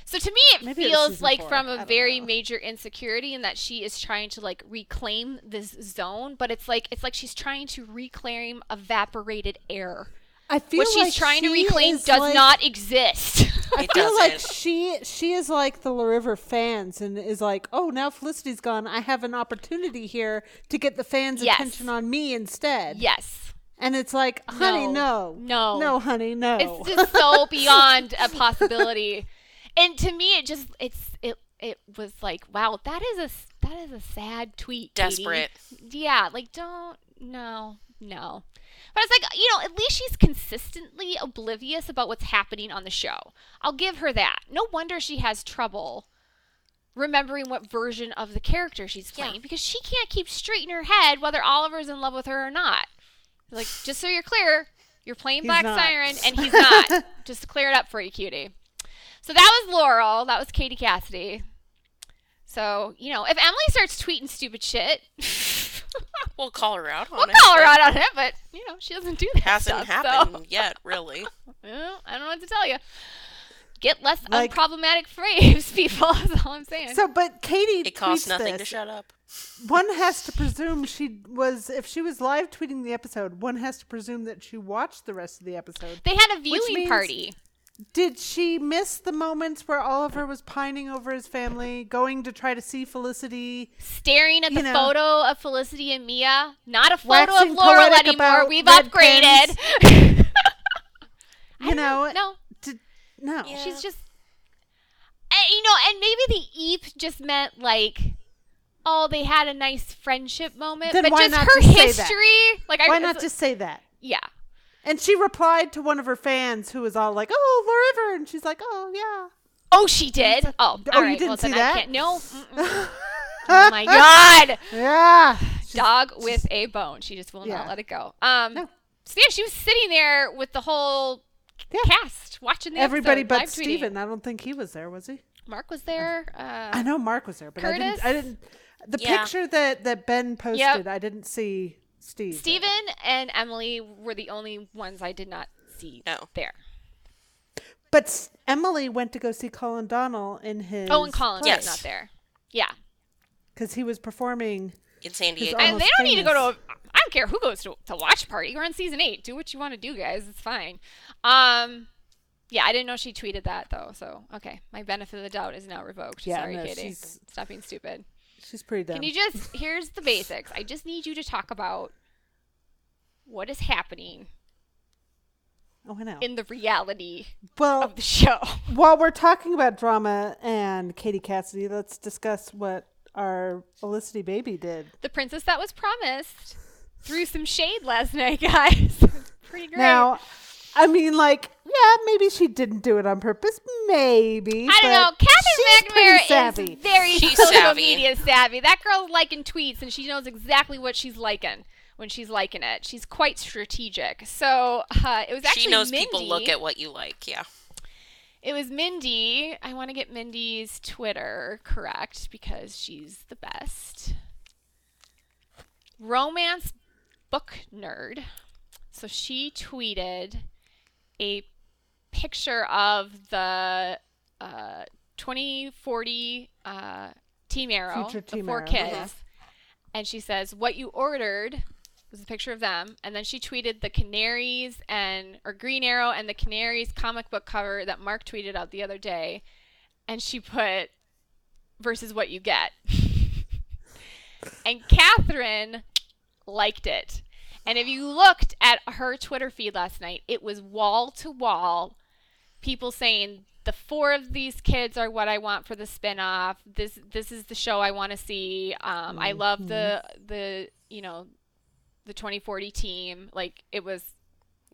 so to me it Maybe feels season like four. from a very know. major insecurity in that she is trying to like reclaim this zone, but it's like it's like she's trying to reclaim evaporated air. I feel What she's like trying to reclaim does like- not exist. I feel like doesn't. she she is like the Lauriver fans and is like, oh, now Felicity's gone. I have an opportunity here to get the fans' Yes. attention on me instead. yes. And it's like, honey, No. no, No. no, honey, no. It's just so beyond a possibility. And to me it just it's it it was like, wow, that is a that is a sad tweet. Katie. Desperate. Yeah, like don't no, no. But it's like, you know, at least she's consistently oblivious about what's happening on the show. I'll give her that. No wonder she has trouble remembering what version of the character she's Yeah. playing because she can't keep straight in her head whether Oliver's in love with her or not. Like, just so you're clear, you're playing He's Black not. Siren and he's not. just to clear it up for you, cutie. So that was Laurel. That was Katie Cassidy. So, you know, if Emily starts tweeting stupid shit, We'll call her out on it. we'll call her out on it, but, you know, she doesn't do that Hasn't stuff, happened So, yet, really. well, I don't know what to tell you. Get less Like- unproblematic phrase, people. That's all I'm saying. so, but Katie It costs tweets nothing to shut up. One has to presume she was, if she was live tweeting the episode, one has to presume that she watched the rest of the episode. they had a viewing means- party. Did she miss the moments where Oliver was pining over his family, going to try to see Felicity? staring at the know, photo of Felicity and Mia. Not a photo of Laurel anymore. We've upgraded. You know, no, Did, no. Yeah. she's just, and, you know, and maybe the eep just meant like, oh, they had a nice friendship moment, Then but why just not her just say that? history, like, I Why not just say that? yeah. And she replied to one of her fans who was all like, "Oh, Lauriver," and she's like, "Oh, yeah." Oh, she did. Oh, Oh, all you right. didn't well, see that? No. oh my god. Yeah. Dog with a bone. She just will Yeah. not let it go. Um No. so yeah, she was sitting there with the whole Yeah. cast watching the Everybody episode, but. Stephen. I don't think he was there, was he? Marc was there. Uh, I know Marc was there, but I didn't. I Curtis? didn't. The Yeah. picture that that Ben posted, I didn't see Steve. there. Stephen and Emily were the only ones I did not see No. there. But Emily went to go see Colin Donnell in his. Oh, and Collins Yes. was not there. Yeah. because he was performing. in San Diego. And they don't need to go to. I don't care who goes to to watch party. We're on season eight. Do what you want to do, guys. It's fine. Um, yeah, I didn't know she tweeted that though. So okay, my benefit of the doubt is now revoked. Yeah, Sorry, no, Katie. she's- Stop being stupid. She's pretty dumb. Can you just? Here's the basics. I just need you to talk about what is happening oh, I know. in the reality well, of the show. while we're talking about drama and Katie Cassidy, let's discuss what our Felicity baby did. The princess that was promised threw some shade last night, guys. Pretty great. Now, I mean, like, yeah, maybe she didn't do it on purpose. Maybe. I don't know. but she's Katherine pretty McNamara is very She's social savvy. media savvy. That girl's liking tweets, and she knows exactly what she's liking when she's liking it. She's quite strategic. So uh, it was actually she knows Mindy. people look at what you like. Yeah. It was Mindy. I want to get Mindy's Twitter correct because she's the best. Romance book nerd. So she tweeted a picture of the uh, 2040 uh, Team Arrow, Future the Team four Arrow, kids. yeah. And she says, What you ordered was a picture of them. And then she tweeted the Canaries and, or Green Arrow and the Canaries comic book cover that Marc tweeted out the other day. And she put, versus what you get. and Katherine liked it. And if you looked at her Twitter feed last night, it was wall to wall people saying the four of these kids are what I want for the spinoff. This this is the show I want to see. Um, I love the the you know the 2040 team. Like it was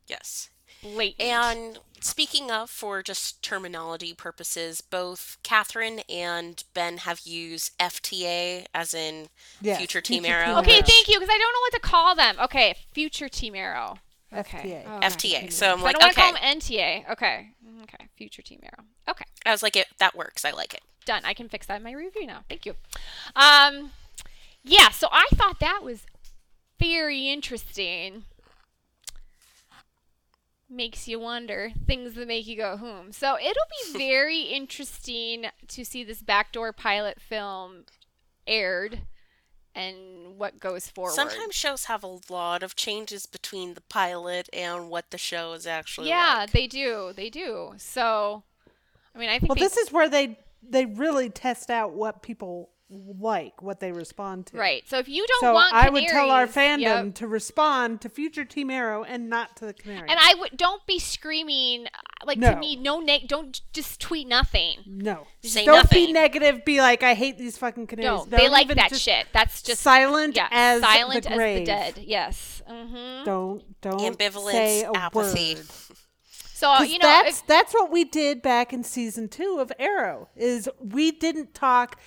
Yes. Blatant. And speaking of, for just terminology purposes, both Katherine and Ben have used FTA, as in Yes, Future Team Future Arrow. Team okay, Arrow. thank you because I don't know what to call them. Okay, future Team Arrow. Okay. FTA. Oh, FTA. So I'm So like, I don't want to okay. call them NTA. Okay. Okay. Future Team Arrow. Okay. I was like, it, that works. I like it. done. I can fix that in my review now. Thank you. Um, yeah. So I thought that was very interesting. Makes you wonder things that make you go hmm. So it'll be very interesting to see this backdoor pilot film aired and what goes forward. Sometimes shows have a lot of changes between the pilot and what the show is actually yeah, like. they do. They do. So, I mean, I think Well, they- this is where they they really test out what people like, what they respond to. right. So if you don't So want, I would tell our fandom Yep. to respond to future Team Arrow and not to the Canary. And I would don't be screaming like No. to me. No, neg- don't just tweet nothing. no, Say don't be negative. Be like, I hate these fucking canaries. No, they Don't like that shit. That's just silent yeah, as silent the as the dead. Yes. hmm Don't don't Ambivalence, say a apathy. word. So 'Cause you know, that's if- that's what we did back in season two of Arrow. Is we didn't talk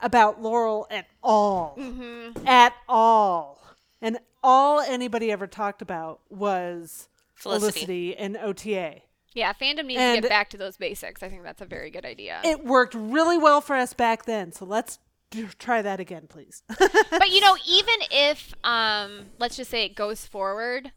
about Laurel at all, Mm-hmm. at all, and all anybody ever talked about was Felicity. Felicity and OTA. yeah, fandom needs to get back to those basics. I think that's a very good idea. It worked really well for us back then, so let's do, try that again, please. but you know, even if um, let's just say it goes forward,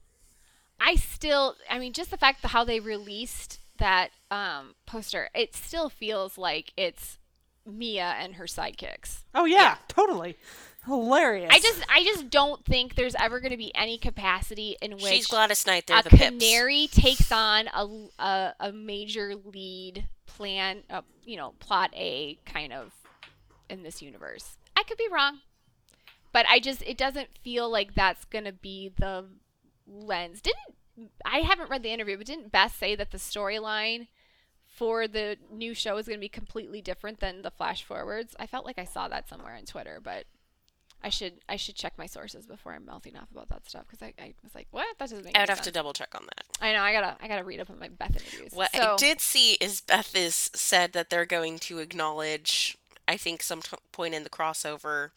I still, I mean, just the fact that how they released that um, poster, it still feels like it's Mia and her sidekicks. oh yeah, totally hilarious. I just, I just don't think there's ever going to be any capacity in which She's Gladys Knight. They're a the pips. canary takes on a, a, a major lead plan, uh, you know, plot A kind of in this universe. I could be wrong, but I just it doesn't feel like that's gonna be the lens. Didn't I haven't read the interview, but didn't Beth say that the storyline for the new show is gonna be completely different than the flash forwards? I felt like I saw that somewhere on Twitter, but. I should I should check my sources before I'm mouthing off about that stuff because I, I was like, what? That doesn't make. I would have to double check on that. I know. I gotta. I gotta read up on my Beth interviews. What so, I did see is Beth is said that they're going to acknowledge. I think some t- point in the crossover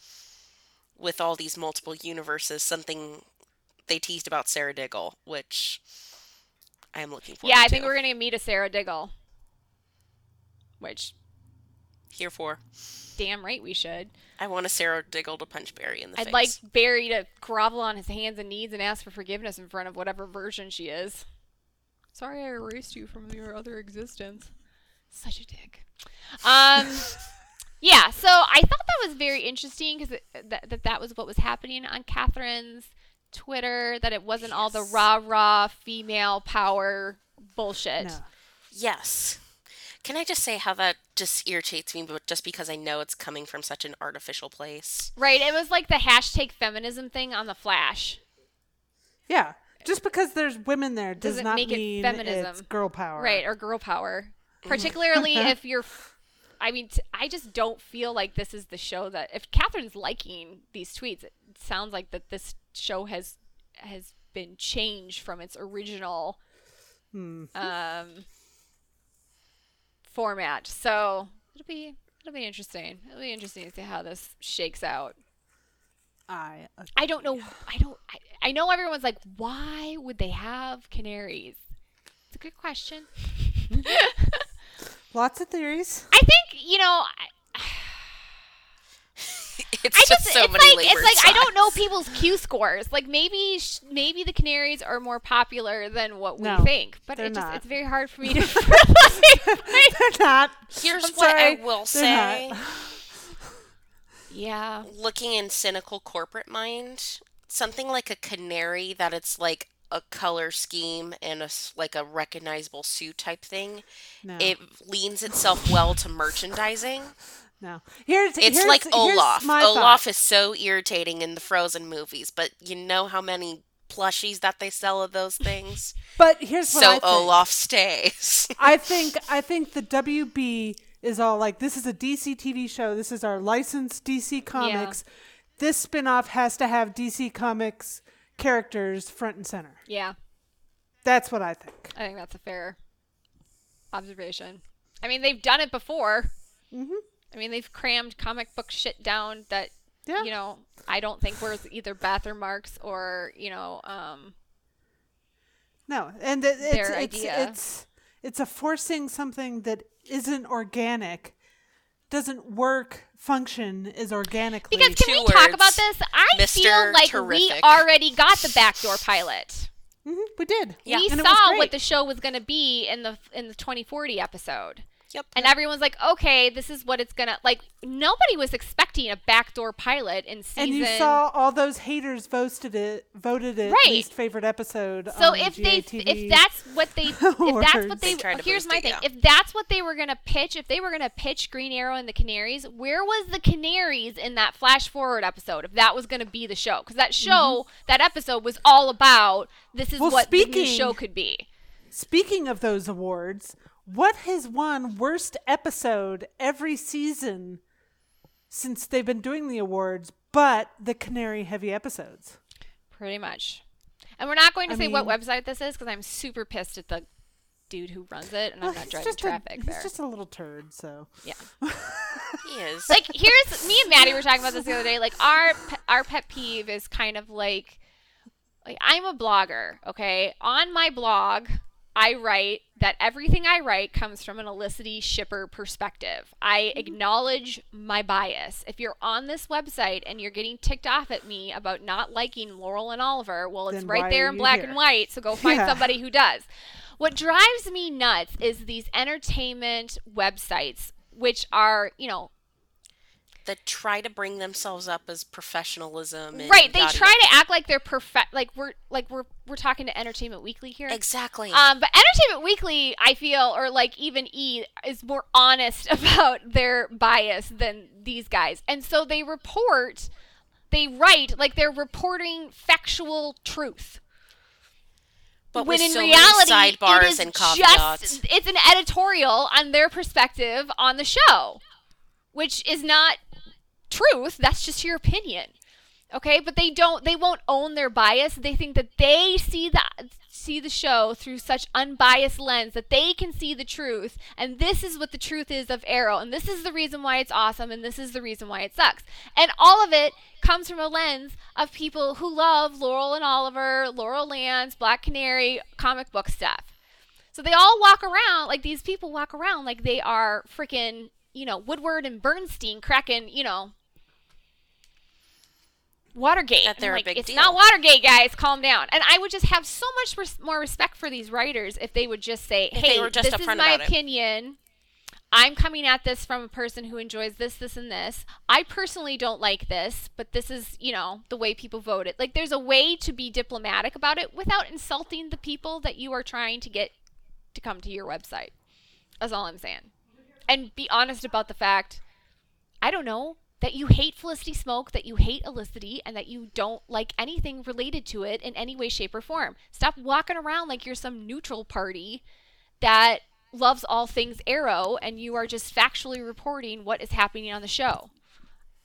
with all these multiple universes, something they teased about Sara Diggle, which I am looking forward Yeah, I to. think we're gonna meet a Sara Diggle. Which, here for. damn right we should. I want a Sara Diggle to punch Barry in the face. I'd like Barry to grovel on his hands and knees and ask for forgiveness in front of whatever version she is. Sorry, I erased you from your other existence. Such a dick. Um, yeah. So I thought that was very interesting because that, that that was what was happening on Katherine's Twitter. That it wasn't all the rah rah female power bullshit. No. Yes. Can I just say how that just irritates me, but just because I know it's coming from such an artificial place? Right. It was like the hashtag feminism thing on the Flash. Yeah. Just because there's women there does Doesn't not make it mean feminism. it's girl power. Right, or girl power. Particularly if you're. I mean, t- I just don't feel like this is the show that. If Katherine's liking these tweets, it sounds like that this show has has been changed from its original Hmm. um, format. So it'll be it'll be interesting. It'll be interesting to see how this shakes out. I I don't know. I don't. I, I know everyone's like, why would they have canaries? It's a good question. lots of theories. I think you know. I, It's I just, just, so it's many like labor it's like I don't know people's Q scores. Like maybe sh- maybe the Canaries are more popular than what we No, think, but it just it's very hard for me to. they're not. Here's I'm what sorry, I will they're say. not. yeah, Looking in cynical corporate mind, something like a canary that it's like a color scheme and a s- like a recognizable suit type thing. No. It leans itself well to merchandising. No. Here's It's here's, like Olaf. Olaf thought. is so irritating in the Frozen movies, but you know how many plushies that they sell of those things? But here's what I so. Olaf stays. I think I think the WB is all like this is a DC TV show. This is our licensed DC Comics. This spin-off has to have DC Comics characters front and center. yeah. That's what I think. I think that's a fair observation. I mean, they've done it before. Mhm. I mean, they've crammed comic book shit down that Yeah. you know I don't think worth either Beth or Marc's or you know um No, and it, it's Their it's, idea. it's it's a forcing something that isn't organic, doesn't work, function is organically. Because can Two we talk about this? I Mr. feel like we already got the backdoor pilot. Mhm, we did. Yeah. we and it saw what the show was going to be in the in the 2040 episode. Yep. And everyone's like, "Okay, this is what it's going to like." Nobody was expecting a backdoor pilot in season. And you saw all those haters voted it, voted it Right. least favorite episode. So on the if they if that's what they if that's what they, They here's my it, thing yeah. if that's what they were gonna pitch if they were gonna pitch Green Arrow and the Canaries where was the Canaries in that flash forward episode if that was gonna be the show because that show that episode was all about this is Mm-hmm. Well, what the new show could be Speaking of those awards, what has won worst episode every season since they've been doing the awards, but the Canary heavy episodes? pretty much and we're not going to I say what website this is because I'm super pissed at the dude who runs it and I'm not driving traffic a, there He's just a little turd, so. yeah He is. like here's me and Maddie were talking about this the other day. Like our our pet peeve is kind of like like I'm a blogger, okay? On my blog, I write that everything I write comes from an Olicity shipper perspective. I mm-hmm. acknowledge my bias. If you're on this website and you're getting ticked off at me about not liking Laurel and Oliver, well, it's Then right there in black here? and white, so go find Yeah. somebody who does. What drives me nuts is these entertainment websites which are, you know, that try to bring themselves up as professionalism. And right they try yada. to act like they're perfect like we're like we're we're talking to entertainment weekly here Exactly. um but entertainment weekly i feel or like even e is more honest about their bias than these guys and so they report they write like they're reporting factual truth but when with in so reality many sidebars it is just it's an editorial on their perspective on the show which is not truth that's just your opinion okay but they don't they won't own their bias they think that they see the see the show through such unbiased lens that they can see the truth and this is what the truth is of Arrow and this is the reason why it's awesome and this is the reason why it sucks. And all of it comes from a lens of people who love Laurel and Oliver, Laurel Lance, Black Canary, comic book stuff. So they all walk around like these people walk around like they are freaking, you know, Woodward and Bernstein cracking, you know, Watergate. That they're a big it's deal. not Watergate, guys. Calm down. And I would just have so much res- more respect for these writers if they would just say, If "Hey, just this is my about it." opinion. I'm coming at this from a person who enjoys this, this, and this. I personally don't like this, but this is, you know, the way people voted. Like, there's a way to be diplomatic about it without insulting the people that you are trying to get to come to your website. That's all I'm saying. And be honest about the fact, I don't know, that you hate Felicity Smoak, that you hate Olicity, and that you don't like anything related to it in any way, shape, or form. Stop walking around like you're some neutral party that loves all things Arrow and you are just factually reporting what is happening on the show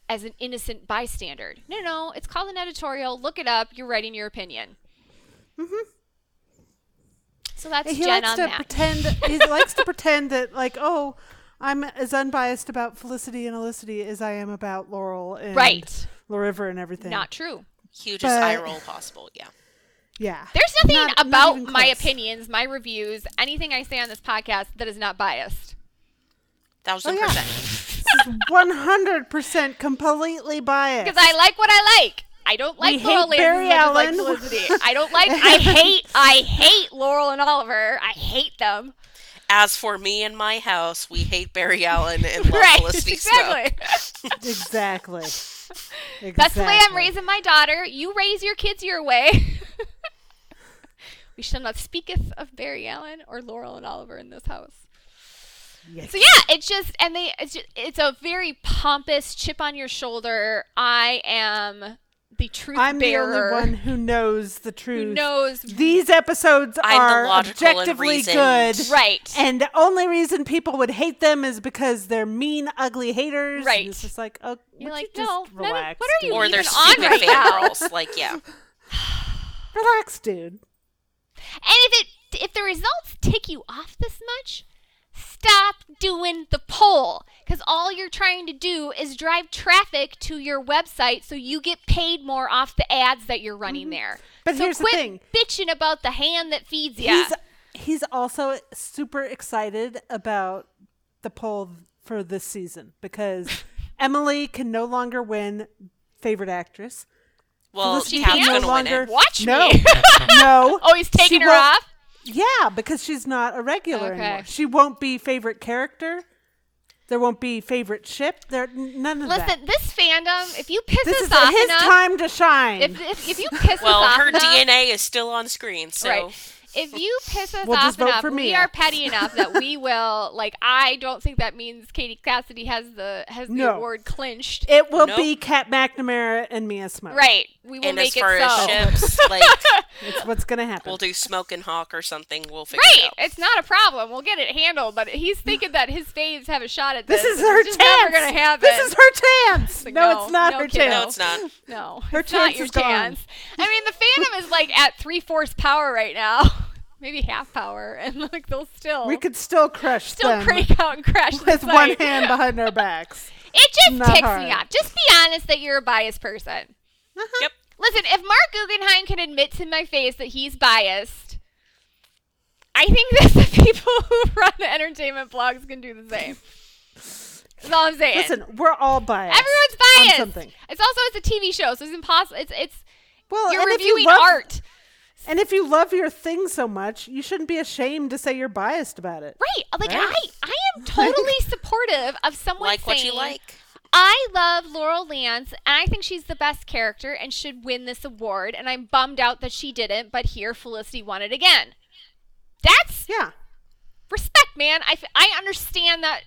as an innocent bystander. No, no, it's called an editorial. Look it up. You're writing your opinion. Mm-hmm. So that's he Jen likes on to that. pretend. He likes to pretend that, like, oh, I'm as unbiased about Felicity and Olicity as I am about Laurel and Right. River and everything. Not true. Hugest But- eye roll possible. Yeah. yeah. There's nothing Not- not about even my opinions, my reviews, anything I say on this podcast that is not biased. Thousand Oh, yeah. percent. One hundred percent completely biased. Because I like what I like. I don't like We Laurel hate Lance Barry as much as I Allen. like Felicity. I don't like. I hate. I hate Laurel and Oliver. I hate them. As for me and my house, we hate Barry Allen and love right. Felicity Snow. Exactly. exactly. That's the way I'm raising my daughter. You raise your kids your way. we shall not speaketh of Barry Allen or Laurel and Oliver in this house. Yes. So yeah, it's just and they it's just, it's a very pompous chip on your shoulder. I am the truth I'm the only one who knows the truth. who knows These episodes I'm are logical objectively reasoned. good. right. And the only reason people would hate them is because they're mean, ugly haters. Right. And It's just like, oh, You're like, you no, just none of- relax, what are you Or even they're on stupid right now? fangirls. Like, yeah. Relax, dude. And if it if the results tick you off this much, stop doing the poll because all you're trying to do is drive traffic to your website so you get paid more off the ads that you're running there. Mm-hmm. But so here's the quit thing. bitching about the hand that feeds you. He's he's also super excited about the poll for this season because Emily can no longer win favorite actress. Well, Felicity Cap's can gonna no win longer it. Watch no, me. no. oh, he's taking She her won't- off. Yeah, because she's not a regular Okay. anymore. She won't be favorite character. There won't be favorite ship. There none of that. Listen, this fandom, if you piss This us is off his enough, time to shine. if, if if you piss Well, us off Well her enough, DNA is still on screen, so Right. If you piss us We'll off vote enough, for we Mia. are petty enough that we will. Like, I don't think that means Katie Cassidy has the has the No. award clinched. it will Nope. be Kat McNamara and Mia Smoak. right. We will and make as far it as so. ships, like It's what's gonna happen. we'll do Smoak and Hawk or something. We'll figure Right. it out. It's not a problem. We'll get it handled. But he's thinking that his faves have a shot at this. this is her it's just chance. never gonna happen. This is her chance. Like, no, no, it's not no her kiddo. no, chance. it's not. No, Her it's not chance your is gone. I mean, the fandom is like at three fourths power right now, maybe half power, and like they'll still We could still crush still them crank out and crash the with one hand behind our backs. It just Not ticks hard. me off. Just be honest that you're a biased person. Yep. Listen, if Marc Guggenheim can admit to my face that he's biased, I think that the people who run the entertainment blogs can do the same. That's all I'm saying. Listen, we're all biased. Everyone's on biased. something. It's also it's a TV show, so it's impossible. It's it's Well, you're and if you reviewing love, art, and if you love your thing so much, you shouldn't be ashamed to say you're biased about it. right? Like Right. I I am totally supportive of someone Like what you saying, like. I love Laurel Lance, and I think she's the best character and should win this award. And I'm bummed out that she didn't, but here Felicity won it again. That's Yeah. respect, man. I, f- I understand that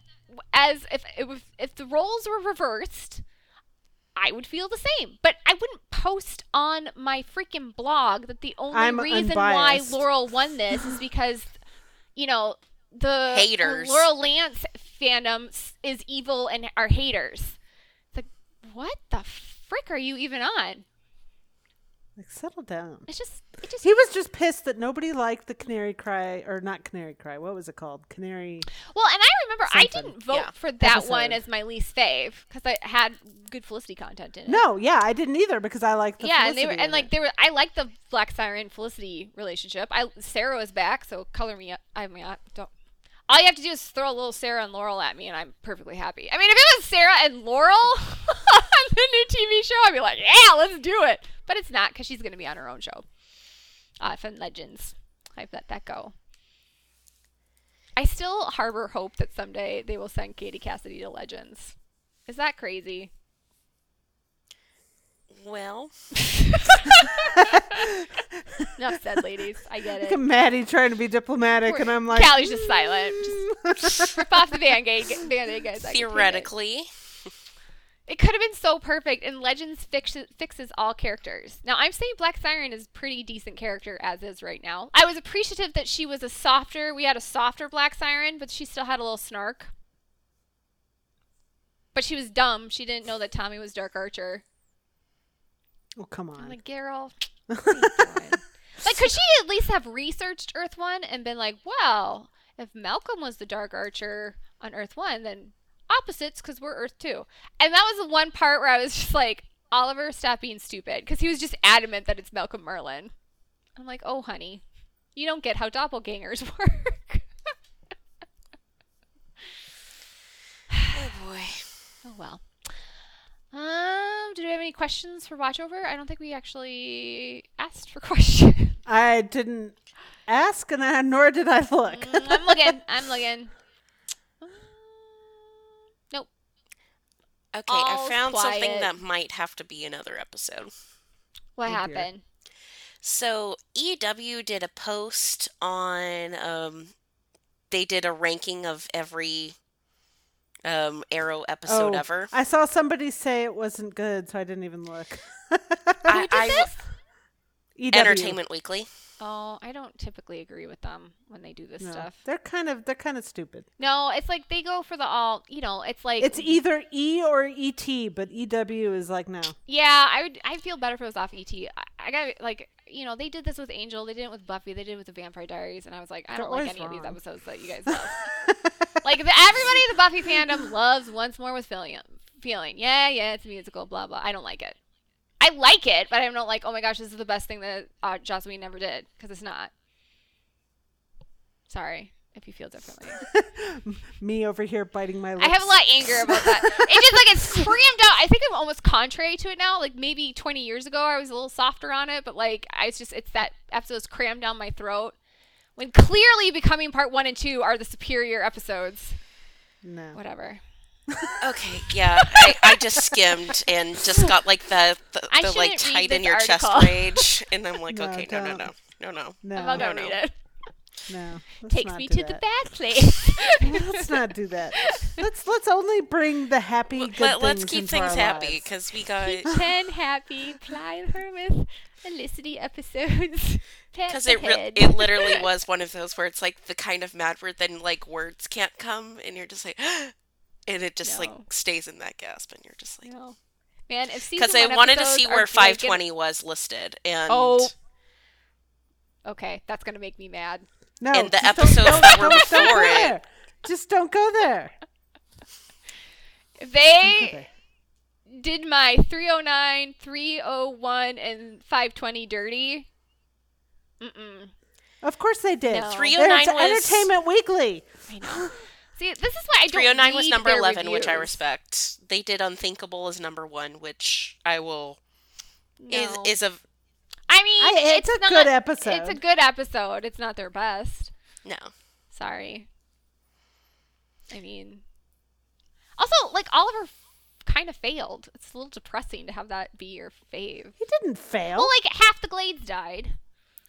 as if it was, if the roles were reversed, I would feel the same. But I wouldn't post on my freaking blog that the only I'm reason unbiased. why Laurel won this is because, you know, the Haters. Laurel Lance fandom is evil and are haters. It's like, what the frick are you even on? Like, settle down. It's just, it just. He was just pissed that nobody liked the Canary Cry, or not Canary Cry. What was it called? Canary. Well, and I remember I didn't vote Yeah. for that Episode. one as my least fave because I had good Felicity content in it. No, yeah, I didn't either because I liked the. yeah, and they were and like it. they were. I liked the Black Siren Felicity relationship. I Sara was back, so color me up. I mean, I don't. All you have to do is throw a little Sara and Laurel at me, and I'm perfectly happy. I mean, if it was Sara and Laurel on the new TV show, I'd be like, yeah, let's do it. But it's not because she's going to be on her own show. Uh, from Legends, I've let that go. I still harbor hope that someday they will send Katie Cassidy to Legends. Is that crazy? Well, Enough said, ladies. I get it. Look at Maddie trying to be diplomatic, and I'm like, Callie's just silent. Just mm. rip off the band-aid, band-aid guys. I it. theoretically, It could have been so perfect, and Legends fixes, fixes all characters. Now, I'm saying Black Siren is pretty decent character as is right now. I was appreciative that she was a softer, we had a softer Black Siren, but she still had a little snark. But she was dumb. She didn't know that Tommy was Dark Archer. Oh come I'm on. like, Geralt, what are you doing? like, could she at least have researched Earth One and been like, well, if Malcolm was the Dark Archer on Earth One, then opposites because we're Earth Two. And that was the one part where I was just like, Oliver, stop being stupid, because he was just adamant that it's Malcolm Merlyn. I'm like, oh, honey, you don't get how doppelgangers work. oh boy. oh well. Um, do we have any questions for Watchover? I don't think we actually asked for questions. I didn't ask, and I, nor did I look. Mm, I'm looking. I'm looking. Uh, Nope. Okay, I All's found something that might have to be another episode. What Oh, dear. happened? So EW did a post on um they did a ranking of every um Arrow episode Oh, ever. I saw somebody say it wasn't good, so I didn't even look. I, Who did I- this? EW. Entertainment Weekly. Oh, I don't typically agree with them when they do this No, stuff. they're kind of they're kind of stupid. No, it's like they go for the all. You know, it's like It's either E or ET, but EW is like no. Yeah, I would. I feel better if it was off ET. I, I got like you know they did this with Angel. They did it with Buffy. They did it with the Vampire Diaries, and I was like, I They're don't like always any of these episodes that you guys love. like the, everybody in the Buffy fandom loves Once More with Feeling. Feeling, yeah, yeah, it's a musical, blah blah. I don't like it. I like it, but I don't like. Oh my gosh, this is the best thing that uh, Joss Whedon never did because it's not. Sorry if you feel differently. Me over here biting my lips. I have a lot of anger about that. It just like it's crammed out. I think I'm almost contrary to it now. Like maybe 20 years ago, I was a little softer on it, but like I was just it's that episode's crammed down my throat. When clearly becoming part one and two are the superior episodes. No. Whatever. Okay, yeah. I, I just skimmed and just got like the the, the like tight in this your chest rage, and I'm like, No, okay, no, no, don't. no, no, no. No. I'm not gonna no, read no. it. no. Takes me do to the bad place. let's not do that. Let's let's only bring the happy good Let, let's keep into things our happy because we got Ten happy. Ply her with Felicity episodes. Because it re- it literally was one of those where it's like the kind of mad word then like words can't come and you're just like and it just No. like stays in that gasp and you're just like No. Man, if because I wanted to see where like, 520 was listed and Oh. Okay, that's gonna make me mad. No, and the just don't- episodes don't- that were don't- don't before it. Just don't go there. Don't go They there. did my 309, 301, and 520 dirty. Mm-mm. Of course they did. No. There, 309 it's was Entertainment Weekly. I know. See, this is why I don't 309 was number their 11 which I respect they did unthinkable as number one which I will is No. is a I mean, I- it's a not, good episode. It's a good episode. It's not their best. no Sorry. I mean, also like Oliver kind of failed. It's a little depressing to have that be your fave. He didn't fail. Well, like half the Glades died.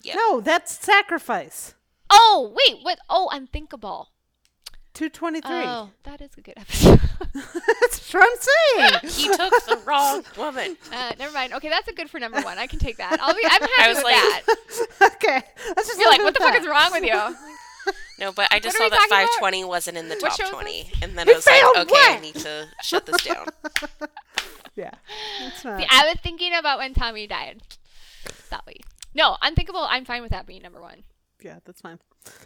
Yeah No, that's sacrifice. Oh wait, what? Oh, unthinkable. Two twenty three. Oh, that is a good episode. that's what I'm saying. he took the wrong woman uh, never mind. Okay, that's a good for number one. I can take that. I'll be. I'm happy was with like- that. okay, let's just You're like, what the at fuck is wrong with you? no but I just What saw that talking about? 520 wasn't in the top 20 and then He I was like failed okay what? I need to shut this down Yeah, it's not. See, I was thinking about when Tommy died. Dolly. No, unthinkable. I'm fine with that being number one. Yeah, that's fine.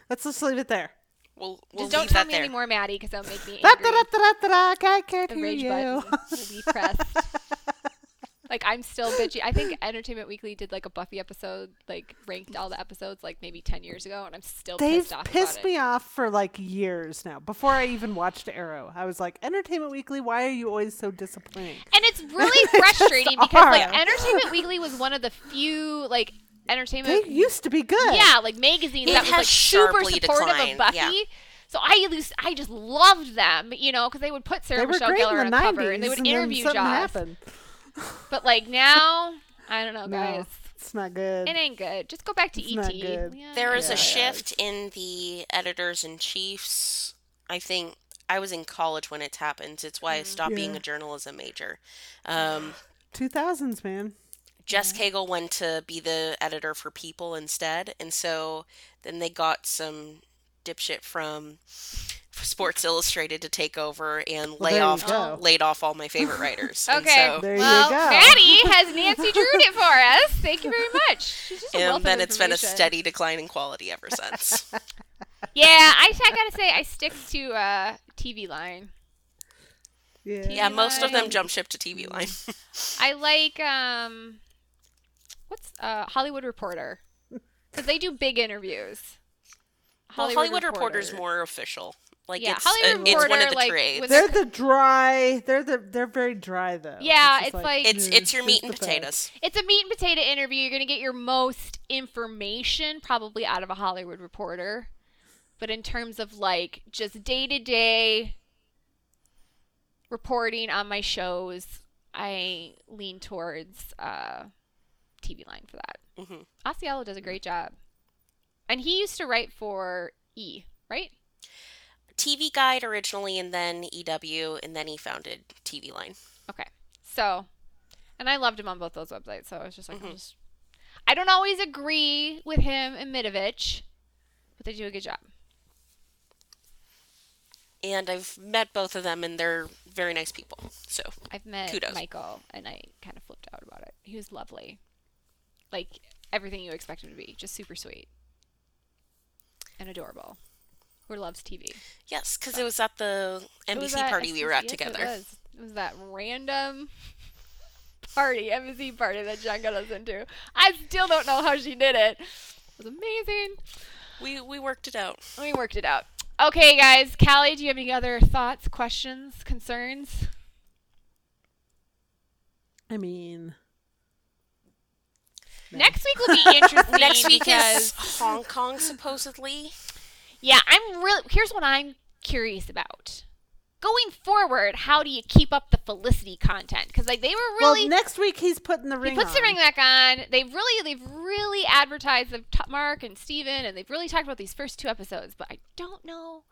Let's just leave it there. We'll, we'll Just don't tell that me there. anymore, Maddie, because that'll make me Da, angry. da, da, da, da, da, I can't the hear rage you. button will be pressed. like I'm still bitchy. I think Entertainment Weekly did like a Buffy episode, like ranked all the episodes like maybe ten years ago, and I'm still They've pissed off pissed about it. me off for like years now. Before I even watched Arrow, I was like, Entertainment Weekly, why are you always so disappointing? And it's really They just frustrating because like are. Entertainment Weekly was one of the few like entertainment They used to be good. yeah, like magazines It that was like super supportive declined, of Buffy. yeah. So I at least I just loved them, you know, because they would put Sarah Michelle great Gellar on the a 90s. cover and they would then interview something Joss. happened. But like now, I don't know, No, guys. it's not good. It ain't good. Just go back to It's ET. not good. Yeah, There is Yeah. a shift in the editors in chiefs. I think I was in college when it happened. It's why I stopped being a journalism major. Um, 2000s, man. Jess Cagle went to be the editor for People instead, and so then they got some dipshit from Sports Illustrated to take over and Well, lay off go. laid off all my favorite writers. Okay. so- There you well, go. Maddie has Nancy Drewed it for us. Thank you very much. She's just and of then it's been a steady decline in quality ever since. Yeah, I, I gotta say, I stick to uh, TV line. Yeah. yeah, most of them jump ship to TV line. I like um, what's uh Hollywood Reporter because they do big interviews. Well, Hollywood Reporter's more official. Like Yeah, it's, Hollywood uh, it's one of the like, trades. They're the dry. They're the. They're very dry though. Yeah, just it's like- It's mm, it's your meat and the bag. potatoes. It's a meat and potato interview. You're gonna get your most information probably out of a Hollywood Reporter, but in terms of like just day to day reporting on my shows, I lean towards uh, TV Line for that. hmm Ausiello does a great job, and he used to write for E, right? TV Guide originally, and then EW, and then he founded TV Line. Okay, so, and I loved him on both those websites. So I was just like, I'm Mhm. just, I don't always agree with him and Mitovich, but they do a good job. And I've met both of them, and they're very nice people. So I've met Kudos. Michael, and I kind of flipped out about it. He was lovely, like everything you expect him to be, just super sweet and adorable. Who loves TV? yes, because it was at the It NBC at party we were at SCCS, together. It was. It was that random party, NBC party that John got us into. I still don't know how she did it. It was amazing. We we worked it out. We worked it out. Okay, guys. Callie, do you have any other thoughts, questions, concerns? I mean, No. Next week will be interesting. Next week because, is Hong Kong, supposedly. Yeah, I'm really. Here's what I'm curious about. Going forward, how do you keep up the Felicity content? Because like they were really well, next week he's putting the ring. He ring. puts the ring back on. They've really, they've really advertised the t- Marc and Stephen, and they've really talked about these first two episodes. But I don't know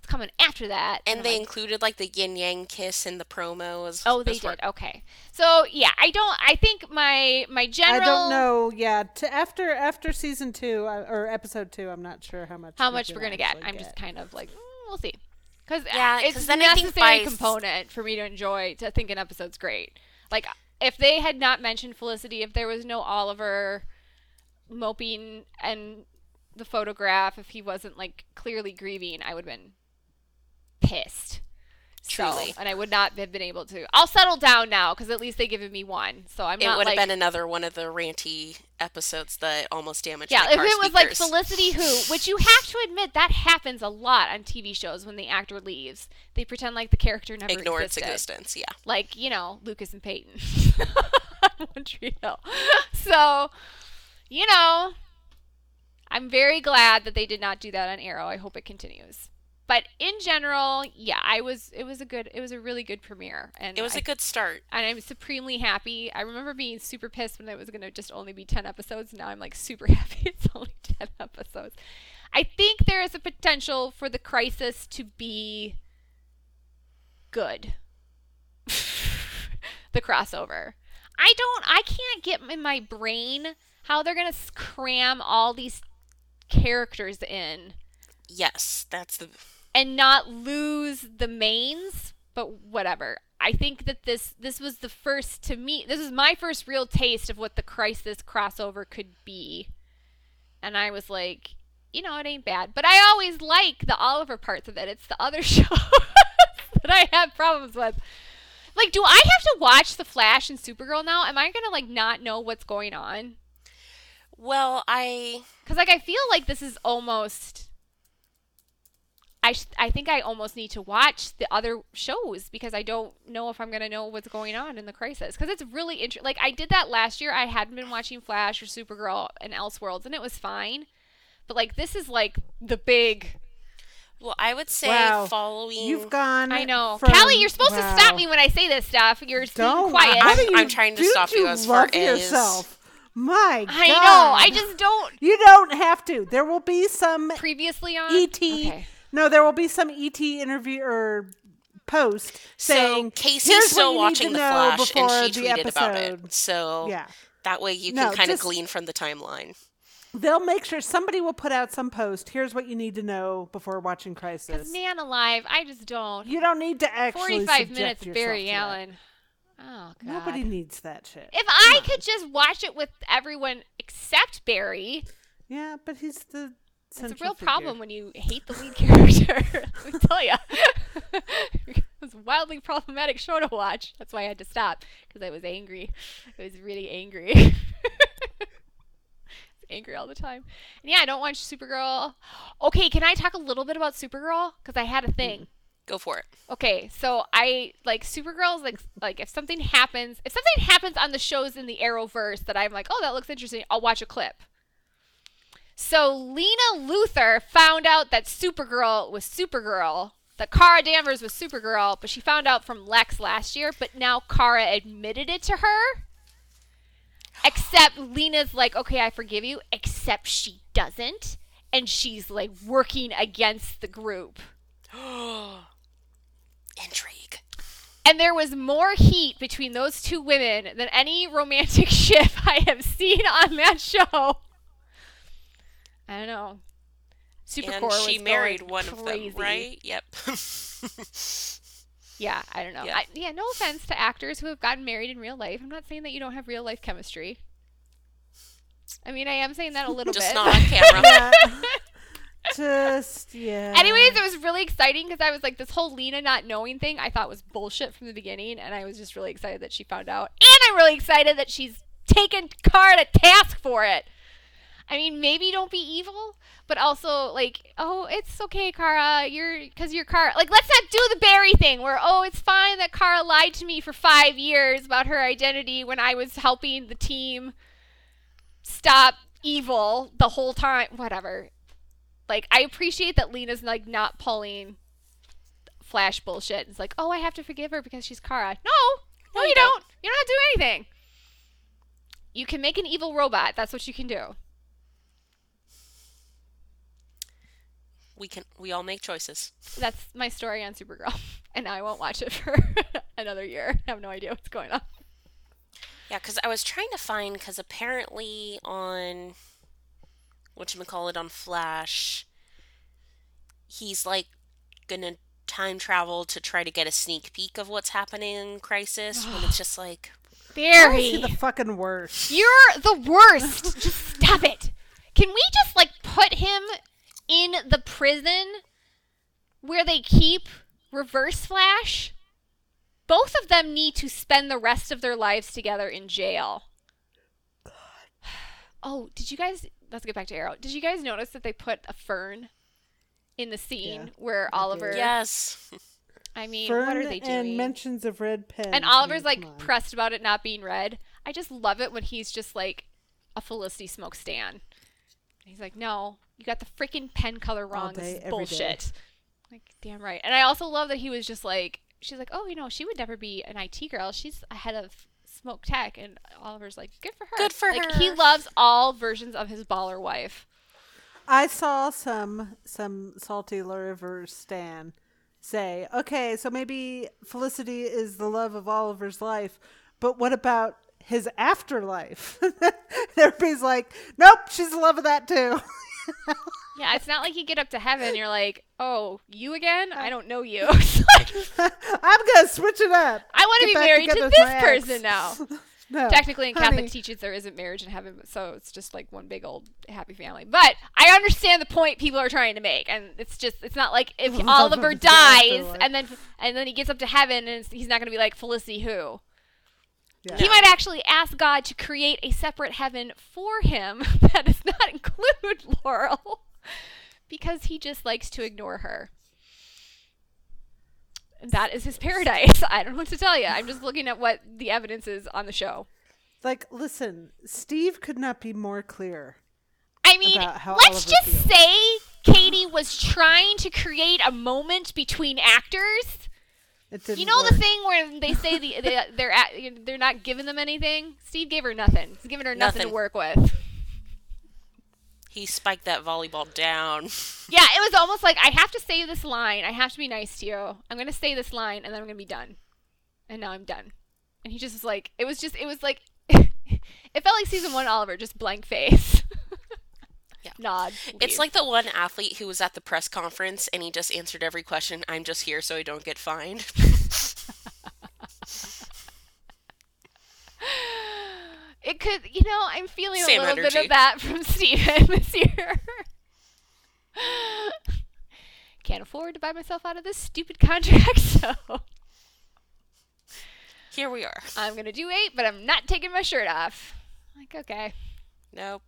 what's coming after that. And I'm they like, included like the yin yang kiss in the promo as oh, they as far- did. Okay, so yeah, I don't. I think my my general. I don't know. Yeah, to after after season two uh, or episode two, I'm not sure how much. how we much we're gonna get. actually I'm just kind of like, mm, we'll see. Because Yeah, it's 'cause a then I think necessary by- component for me to enjoy to think an episode's great. Like if they had not mentioned Felicity, if there was no Oliver moping and the photograph, if he wasn't like clearly grieving, I would have been pissed. Truly. So, and I would not have been able to. I'll settle down now because at least they given me one. So I'm It would have been another one of the ranty episodes that almost damaged yeah, if it was like. Felicity Who, which you have to admit that happens a lot on TV shows when the actor leaves, they pretend like the character never ignore its existed. existence. Yeah. Like you know Lucas and Peyton on One Tree Hill. So, you know, I'm very glad that they did not do that on Arrow. I hope it continues. But in general, yeah, I was. It was a good. It was a really good premiere, and It was I a good start. and I'm supremely happy. I remember being super pissed when it was going to just only be 10 episodes. Now I'm like super happy it's only 10 episodes. I think there is a potential for the crisis to be good. the crossover. I don't, I can't get in my brain how they're going to cram all these characters in Yes, that's the and not lose the mains, but whatever. I think that this this was the first to me. This is my first real taste of what the Crisis crossover could be, and I was like, you know, it ain't bad. But I always like the Oliver parts of it. It's the other shows that I have problems with. Like, do I have to watch The Flash and Supergirl now? Am I gonna like not know what's going on? Well, I Because like I feel like this is almost. I sh- I think I almost need to watch the other shows because I don't know if I'm gonna know what's going on in the crisis because it's really interesting. Like I did that last year. I hadn't been watching Flash or Supergirl and Elseworlds, and it was fine. But like this is like the big. well, I would say Wow. following. You've gone. I know, from- Callie. You're supposed wow. to stop me when I say this stuff. You're being Don't. quiet. How do I'm- you- I'm trying to stop you as far love as- yourself. My God. I know. I just don't. You don't have to. There will be some Previously on ET. Okay. No, there will be some ET interview or post so saying Casey's still watching The know Flash, and before she the tweeted about episode." it. So Yeah, that way you No, can kind of glean from the timeline. they'll make sure somebody will put out some post. Here's what you need to know before watching Crisis. Man alive, I just don't. You don't need to actually 45 minutes, Barry. Allen. Oh, God. Nobody needs that shit. If I could just watch it with everyone except Barry, yeah, but he's the. It's a real figure. problem when you hate the lead character. Let me tell you. it was a wildly problematic show to watch. That's why I had to stop because I was angry. I was really angry. angry all the time. And yeah, I don't watch Supergirl. Okay, can I talk a little bit about Supergirl? Because I had a mm-hmm. thing. Go for it. Okay, so I like Supergirl's like like if something happens, if something happens on the shows in the Arrowverse that I'm like, oh, that looks interesting, I'll watch a clip. So Lena Luthor found out that Supergirl was Supergirl, that Kara Danvers was Supergirl, but she found out from Lex last year, but now Kara admitted it to her. Except Lena's like, okay, I forgive you, except she doesn't, and she's like working against the group. Intrigue. And there was more heat between those two women than any romantic ship I have seen on that show. I don't know. Supercorp and she was married going one of them, right? Yep. Yeah, I don't know. Yeah. I, yeah, no offense to actors who have gotten married in real life. I'm not saying that you don't have real life chemistry. I mean, I am saying that a little Just bit. Just not on camera. Yeah. Just yeah. Anyways, it was really exciting because I was like, this whole Lena not knowing thing I thought was bullshit from the beginning, and I was just really excited that she found out. And I'm really excited that she's taken Kara to task for it. I mean, maybe don't be evil, but also like, oh, it's okay, Kara. You're because you're Kara. Like, let's not do the Barry thing where oh, it's fine that Kara lied to me for five years about her identity when I was helping the team stop evil the whole time. Whatever. Like, I appreciate that Lena's like not pulling Flash bullshit. It's like, oh, I have to forgive her because she's Kara. No, no, you don't. don't. You don't have to do anything. You can make an evil robot. That's what you can do. We can we all make choices. That's my story on Supergirl, and I won't watch it for another year. I have no idea what's going on. Yeah, because I was trying to find because apparently on what you call it on Flash, he's like gonna time travel to try to get a sneak peek of what's happening in Crisis. when it's just like, Why is he Barry, the fucking worst? you're the worst. just stop it. Can we just like put him in the prison where they keep Reverse Flash? Both of them need to spend the rest of their lives together in jail. Oh, did you guys? Let's get back to Arrow. Did you guys notice that they put a fern in the scene Yeah, where Oliver? yes, I mean, Fern what are they doing? and mentions of red pen. And Oliver's oh, like pressed about it not being red. I just love it when he's just like a Felicity Smoak stan. He's like, no, you got the freaking pen color wrong. day, this is every day." bullshit. Like, damn right. And I also love that he was just like, she's like, oh, you know, she would never be an IT girl. She's ahead of Smoak Tech. And Oliver's like, good for her. Good for like, He loves all versions of his baller wife. I saw some some salty Lauriver stan say, okay, so maybe Felicity is the love of Oliver's life, but what about his afterlife? Everybody's like, nope, she's the love of that too. Yeah, it's not like you get up to heaven you're like, oh, you again? I oh. don't know you. Like, I'm gonna switch it up. I want to be married to this person now. No, Technically, in honey, Catholic teachings, there isn't marriage in heaven, so it's just like one big old happy family. But I understand the point people are trying to make, and it's just it's not like if Oliver dies and then and then he gets up to heaven and he's not going to be like Felicity who. Yeah. He might actually ask God to create a separate heaven for him that does not include Laurel because he just likes to ignore her. That is his paradise. I don't know what to tell you. I'm just looking at what the evidence is on the show. Like, listen, Steve could not be more clear. I mean, let's Oliver just feels. say Katie was trying to create a moment between actors. It didn't You know work. the thing where they say the, they, they're at, they're not giving them anything. Steve gave her nothing. He's giving her nothing, to work with. He spiked that volleyball down. Yeah, it was almost like I have to say this line. I have to be nice to you. I'm gonna say this line, and then I'm gonna be done. And now I'm done. And he just was like, it was just, it was like, it felt like season one Oliver, just blank face. Yeah. Nod. It's like the one athlete who was at the press conference and he just answered every question. I'm just here so I don't get fined. It could, you know, I'm feeling Same a little bit of that from Stephen this year. Can't afford to buy myself out of this stupid contract, so Here we are. I'm gonna do eight, but I'm not taking my shirt off. Like, okay. Nope.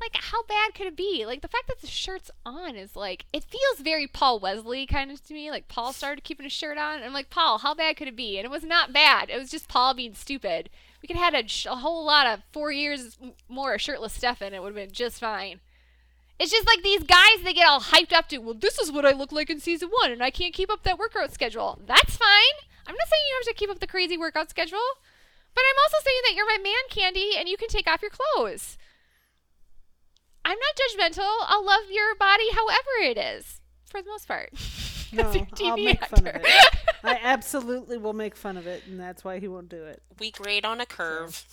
Like, how bad could it be? Like, the fact that the shirt's on is like, it feels very Paul Wesley kind of to me. Like, Paul started keeping his shirt on. And I'm like, Paul, how bad could it be? And it was not bad. It was just Paul being stupid. We could have had a, sh- a whole lot of four years more of shirtless Stefan. It would have been just fine. It's just like these guys, they get all hyped up to, well, this is what I look like in season one, and I can't keep up that workout schedule. That's fine. I'm not saying you have to keep up the crazy workout schedule, but I'm also saying that you're my man, Candy, and you can take off your clothes. I'm not judgmental. I'll love your body however it is, for the most part. No, As your I'll TV make fun of actor. it. I absolutely will make fun of it, and that's why he won't do it. We grade on a curve.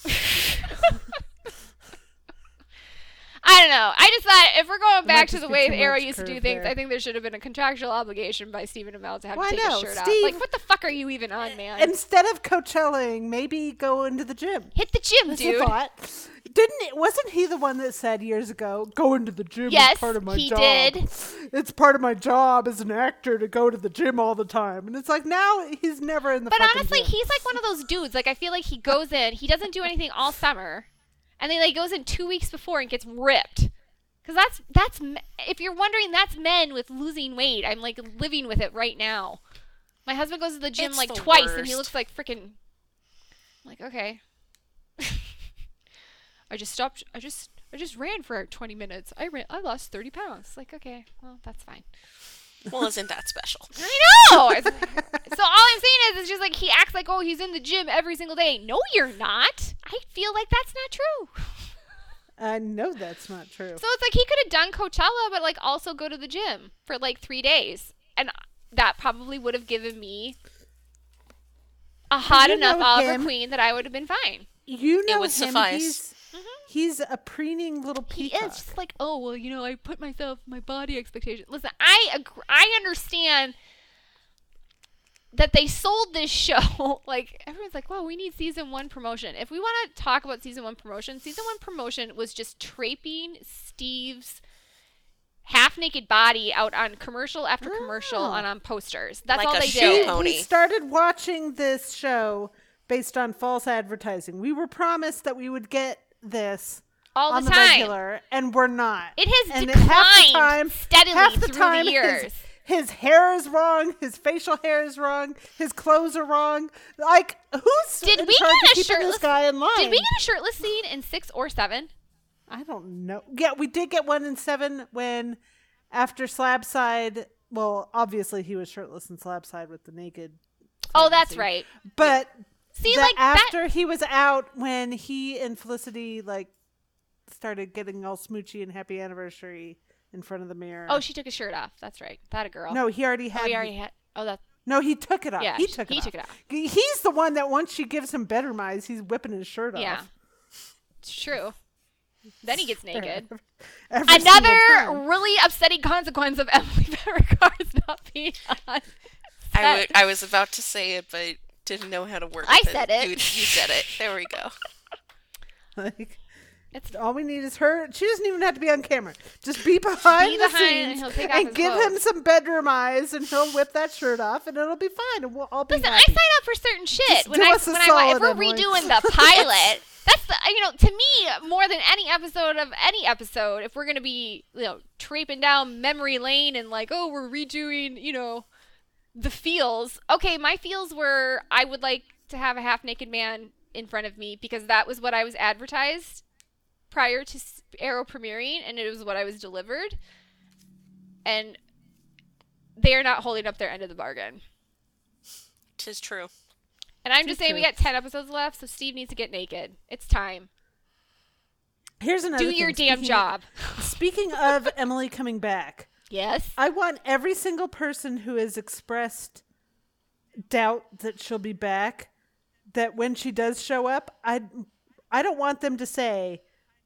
I don't know. I just thought if we're going back to the way Arrow used to do things, there. I think there should have been a contractual obligation by Stephen Amell to have Why to take his shirt off. Steve- Like, what the fuck are you even on, man? Instead of Coachellaing, maybe go into the gym. Hit the gym, That's dude. thought. Didn't it? Wasn't he the one that said years ago, "Go into the gym Yes, is part of my he job"? did. It's part of my job as an actor to go to the gym all the time, and it's like now he's never in the. But honestly, gym. he's like one of those dudes. Like I feel like he goes in, he doesn't do anything all summer, and then like goes in two weeks before and gets ripped. Cause that's that's if you're wondering, that's men with losing weight. I'm like living with it right now. My husband goes to the gym It's like the twice, and he looks like freaking. Like okay. I just stopped. I just I just ran for 20 minutes. I ran. I lost 30 pounds. Like okay, well that's fine. Well, isn't that special? I know. So all I'm saying is, it's just like he acts like, oh, he's in the gym every single day. No, you're not. I feel like that's not true. I know that's not true. So it's like he could have done Coachella, but like also go to the gym for like three days, and that probably would have given me a hot enough Oliver him. Queen that I would have been fine. You know it would him. suffice. He's, he's a preening little Mm-hmm. He is just like, oh well, you know, I put myself my body expectation. Listen, I agree, I understand that they sold this show like everyone's like, well, we need season 1 promotion." If we want to talk about season 1 promotion, season 1 promotion was just traping Steve's half-naked body out on commercial after commercial Oh. and on posters. That's Like all they show did. pony. we started watching this show based on false advertising. We were promised that we would get this All on the the, time. regular, and we're not. It has and declined half the time, steadily half the through the years. His, his hair is wrong. His facial hair is wrong. His clothes are wrong. Like, who's Did in we charge get a shirtless- guy in line? Did we get a shirtless scene in 6 or 7? I don't know. Yeah, we did get one in seven when after Slabside. Well, obviously he was shirtless in Slabside with the naked. Oh, that's scene. right. But See, the- like that after he was out, when he and Felicity like started getting all smoochy and happy anniversary in front of the mirror. Oh, she took his shirt off. That's right. That a girl. no, he already oh, had. Oh, he already had. Oh, that. No, he took it off. Yeah, he sh- took it he off. took it off. He's the one that once she gives him better mice, he's whipping his shirt Yeah. off. Yeah, it's true. Then he gets naked. Every single Another really upsetting consequence of Emily Bett Rickards' not being on. I, set. w- I was about to say it, but didn't know how to work. I said it. You, you said it. There we go. Like, It's all we need is her. She doesn't even have to be on camera. Just be behind Be the behind and scenes he'll take off and his give him some bedroom eyes, and he'll whip that shirt off, and it'll be fine, and we'll all be Listen, I sign up for certain shit Just when do I us a when I wa- if we're redoing the pilot. That's the you know to me more than any episode of any episode. If we're gonna be you know traiping down memory lane and like oh we're redoing you know the feels. Okay, my feels were I would like to have a half naked man in front of me because that was what I was advertised prior to Arrow premiering and it was what I was delivered. And they are not holding up their end of the bargain. Tis true. And I'm Too just saying we got 10 episodes left, so Steve needs to get naked. It's time. Here's another Do your thing. damn Speaking- job. Speaking of Emily coming back, Yes. I want every single person who has expressed doubt that she'll be back that when she does show up, I I don't want them to say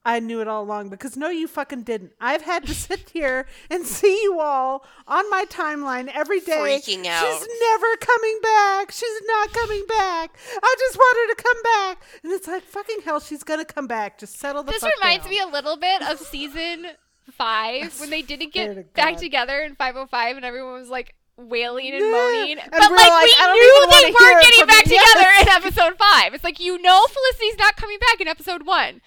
I knew it all along because no you fucking didn't. I've had to sit here and see you all on my timeline every day Freaking out. She's never coming back. She's not coming back. I just want her to come back. And it's like fucking hell she's going to come back. Just settle the This reminds down. me a little bit of season five when they didn't get back together in 505 and everyone was like wailing and Yeah. moaning. And but like, like, we knew they weren't getting back you. together Yes. in episode five. It's like, you know Felicity's not coming back in episode one.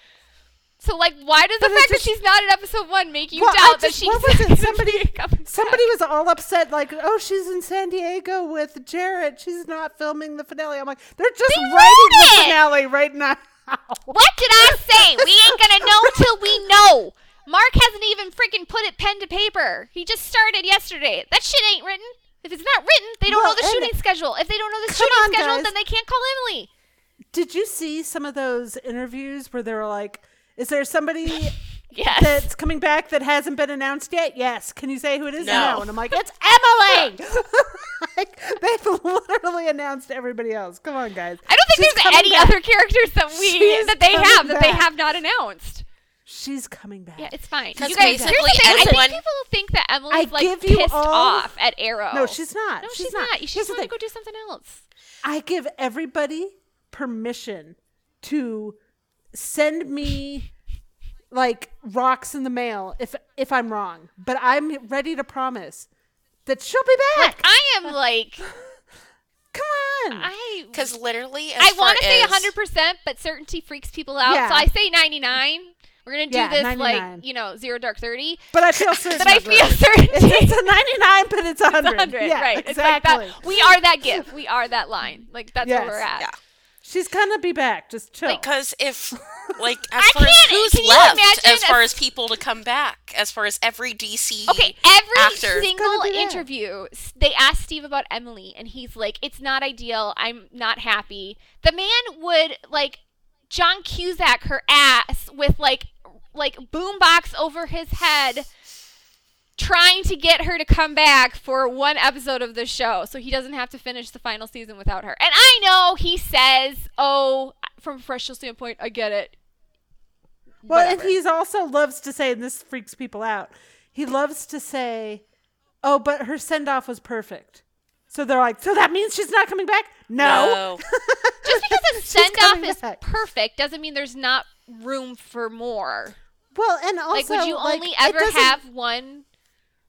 So like, why does the But it fact just- that she's not in episode one make you Well, doubt that just- she's what was it? Somebody- Somebody was all upset, like, "Oh, she's in San Diego with Jared. She's not filming the finale." I'm like, "They're just They writing the finale right now." What did I say? We ain't gonna know till we know. Marc hasn't even freaking put it pen to paper. He just started yesterday. That shit ain't written. If it's not written, they don't Well, know the shooting schedule. If they don't know the shooting on, schedule, guys. then they can't call Emily. Did you see some of those interviews where they were like, "Is there somebody Yes. that's coming back that hasn't been announced yet?" Yes. Can you say who it is? No. And I'm like, "It's Emily." like they've literally announced everybody else. Come on, guys. I don't think She's there's any back. other characters that we She's that they coming have that they have not announced. She's coming back. Yeah, it's fine. 'Cause You guys, here's the basically thing. I think people think that I Emily's like give you pissed all- off at Arrow. No, she's not. No, she's, she's, not. Here's She just the want to go do something else. I give everybody permission to send me like rocks in the mail if if I'm wrong, but I'm ready to promise that she'll be back. I am like, Come on. I Because literally, as I want to say as- 100%, but certainty freaks people out. Yeah. So I say 99. We're going to do Yeah, this 99. like, you know, zero dark 30. but I feel certain. But I feel it. certainty. It's, it's a 99, but it's a 100. 100, yeah, right. It's Exactly. like that. We are that gift. We are that line. Like, that's Yes. where we're at. Yeah. She's gonna be back. Just chill. Because if, like, as I far as who's left, as far a- as people to come back, as far as every DC Okay, every actor. single gonna there. interview, they ask Steve about Emily, and he's like, "It's not ideal. I'm not happy." The man would like John Cusack her ass with like like boombox over his head, trying to get her to come back for one episode of the show, so he doesn't have to finish the final season without her. And I know he says, "Oh, from a professional standpoint, I get it." Well, and he's also loves to say, and this freaks people out. He loves to say, "Oh, but her send off was perfect." So they're like, "So that means she's not coming back?" No. No. Just because a send off is back. perfect doesn't mean there's not room for more. Well, and also, like, would you like, only ever have one